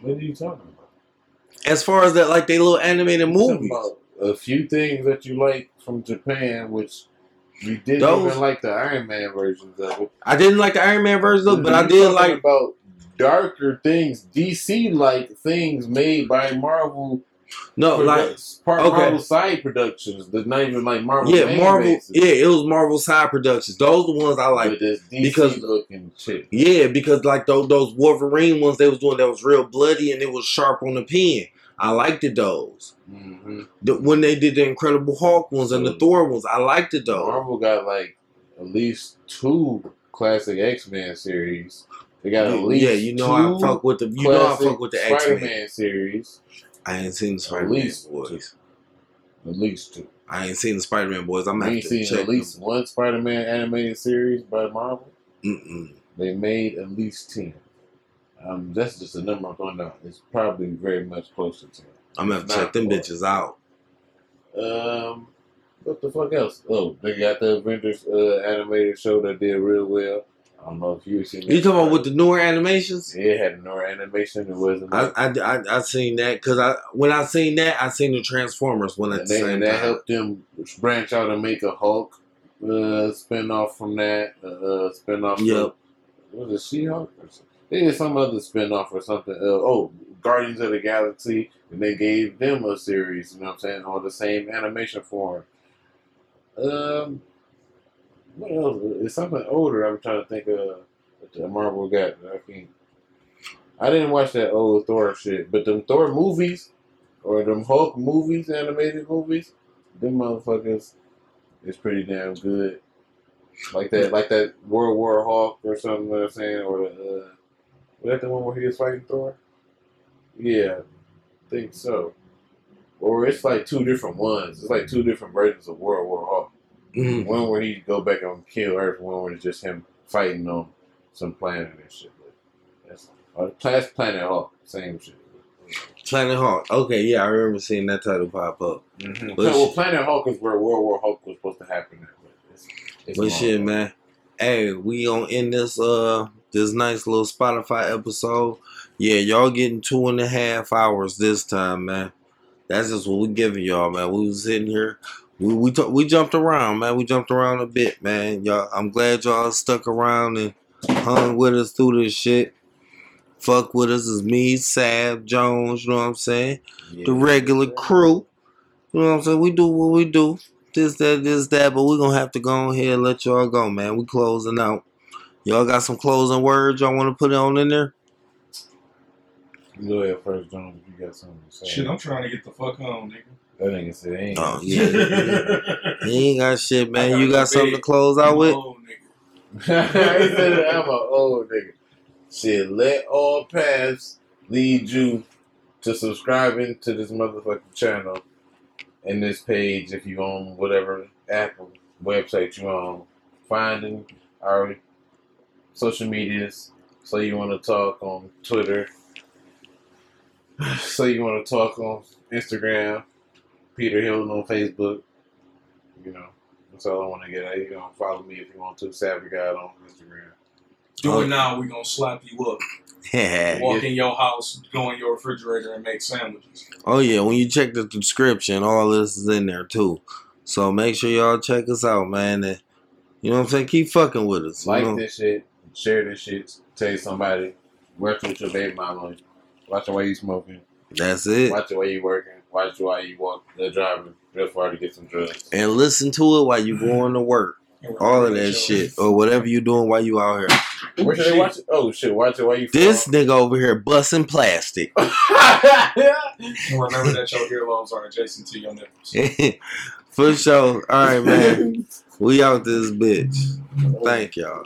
What are you talking about? As far as that like they little animated movies. a few things that you like from Japan, which you didn't Those- even like the Iron Man versions of it. I didn't like the Iron Man version of it, but I did like about darker things, DC like things made by Marvel. No like part okay. Marvel side productions. That's not even like Marvel. Yeah, Marvel. Yeah, it was Marvel side productions. Those are the ones I like. But this DC because- looking shit. Yeah, because like those those Wolverine ones they was doing that was real bloody and it was sharp on the pen. I liked it those. Mm-hmm. The, when they did the Incredible Hulk ones and the Mm. Thor ones, I liked it though. Marvel got like at least two classic X Men series. They got at least yeah, you know I fuck with the you know I fuck with the X Men series. I ain't seen the Spider Man least boys. At least two. I ain't seen the Spider Man boys. I'm gonna have to seen check at least one Spider Man animated series by Marvel. Mm-mm. They made at least ten. Um, that's just a number I'm throwing out. It's probably very much closer to. I'm gonna have to check them bitches out. Um, what the fuck else? Oh, they got the Avengers uh, animated show that did real well. I don't know if you seen. You talking about with the newer animations? Yeah, it had no animation. It wasn't. I I, I, I seen that because I when I seen that I seen the Transformers one at and, the they, same and that time. helped them branch out and make a Hulk uh, spin off from that. Uh, uh, spin off. Yep. Was it She Hulk? Or something? They did some other spin off or something. Uh, oh, Guardians of the Galaxy. And they gave them a series, you know what I'm saying, on the same animation form. Um, what else? It's something older. I'm trying to think of the Marvel got. I can't. I didn't watch that old Thor shit, but them Thor movies or them Hulk movies, animated movies, them motherfuckers is pretty damn good. Like that, like that World War Hulk or something. You know what I'm saying, or the, uh, was that the one where he was fighting Thor? Yeah, I think so. Or it's like two different ones. It's like two different versions of World War Hulk. Mhm. One where he go back and kill Earth, one where it's just him fighting on some planet and shit. But that's or Planet Planet Hulk, same shit. Planet Hulk. Okay, yeah, I remember seeing that title pop up. Mm-hmm. But well, Planet Hulk is where World War Hulk was supposed to happen. At, but it's, it's But shit, man. Hey, we gonna end this uh this nice little Spotify episode. Yeah, y'all getting two and a half hours this time, man. That's just what we giving y'all, man. We was sitting here, We we, t- we jumped around, man. We jumped around a bit, man. Y'all, I'm glad y'all stuck around and hung with us through this shit. Fuck with us is me, Sav Jones. You know what I'm saying? The regular crew. You know what I'm saying? We do what we do. This, that, this, that. But we're gonna have to go here and let y'all go, man. We closing out. Y'all got some closing words y'all want to put on in there? Go ahead first, John. If you got something to say. Shit, I'm trying to get the fuck home, nigga. That nigga said, ain't. Oh yeah. he ain't got shit, man. You got something to close out with? Nigga. he said, I'm an old nigga. Shit, let all paths lead you to subscribing to this motherfucking channel and this page if you own whatever Apple website you own. Finding our social medias. So you want to talk on Twitter. So you want to talk on Instagram. Peter Hilton on Facebook. You know, that's all I want to get at. You know, follow me if you want to. Savvy God on Instagram. Do it now. We gonna slap you up. Yeah. Walk in your house, go in your refrigerator, and make sandwiches. Oh yeah, when you check the description, all this is in there too. So make sure y'all check us out, man. And, you know what I'm saying? Keep fucking with us. you Like know? this shit, share this shit, tell somebody, work with your baby mama, watch the way you smoking, That's it. watch the way you working, watch the way you walk, uh, the driving, real far to get some drugs. And listen to it while you going to work. All of that shit. Or whatever you doing while you out here. Where should they watch it? Oh shit, watch it while you This fall. nigga over here busting plastic. Remember that your earlobes are adjacent to your nipples. For sure. All right, man. We out this bitch. Thank y'all.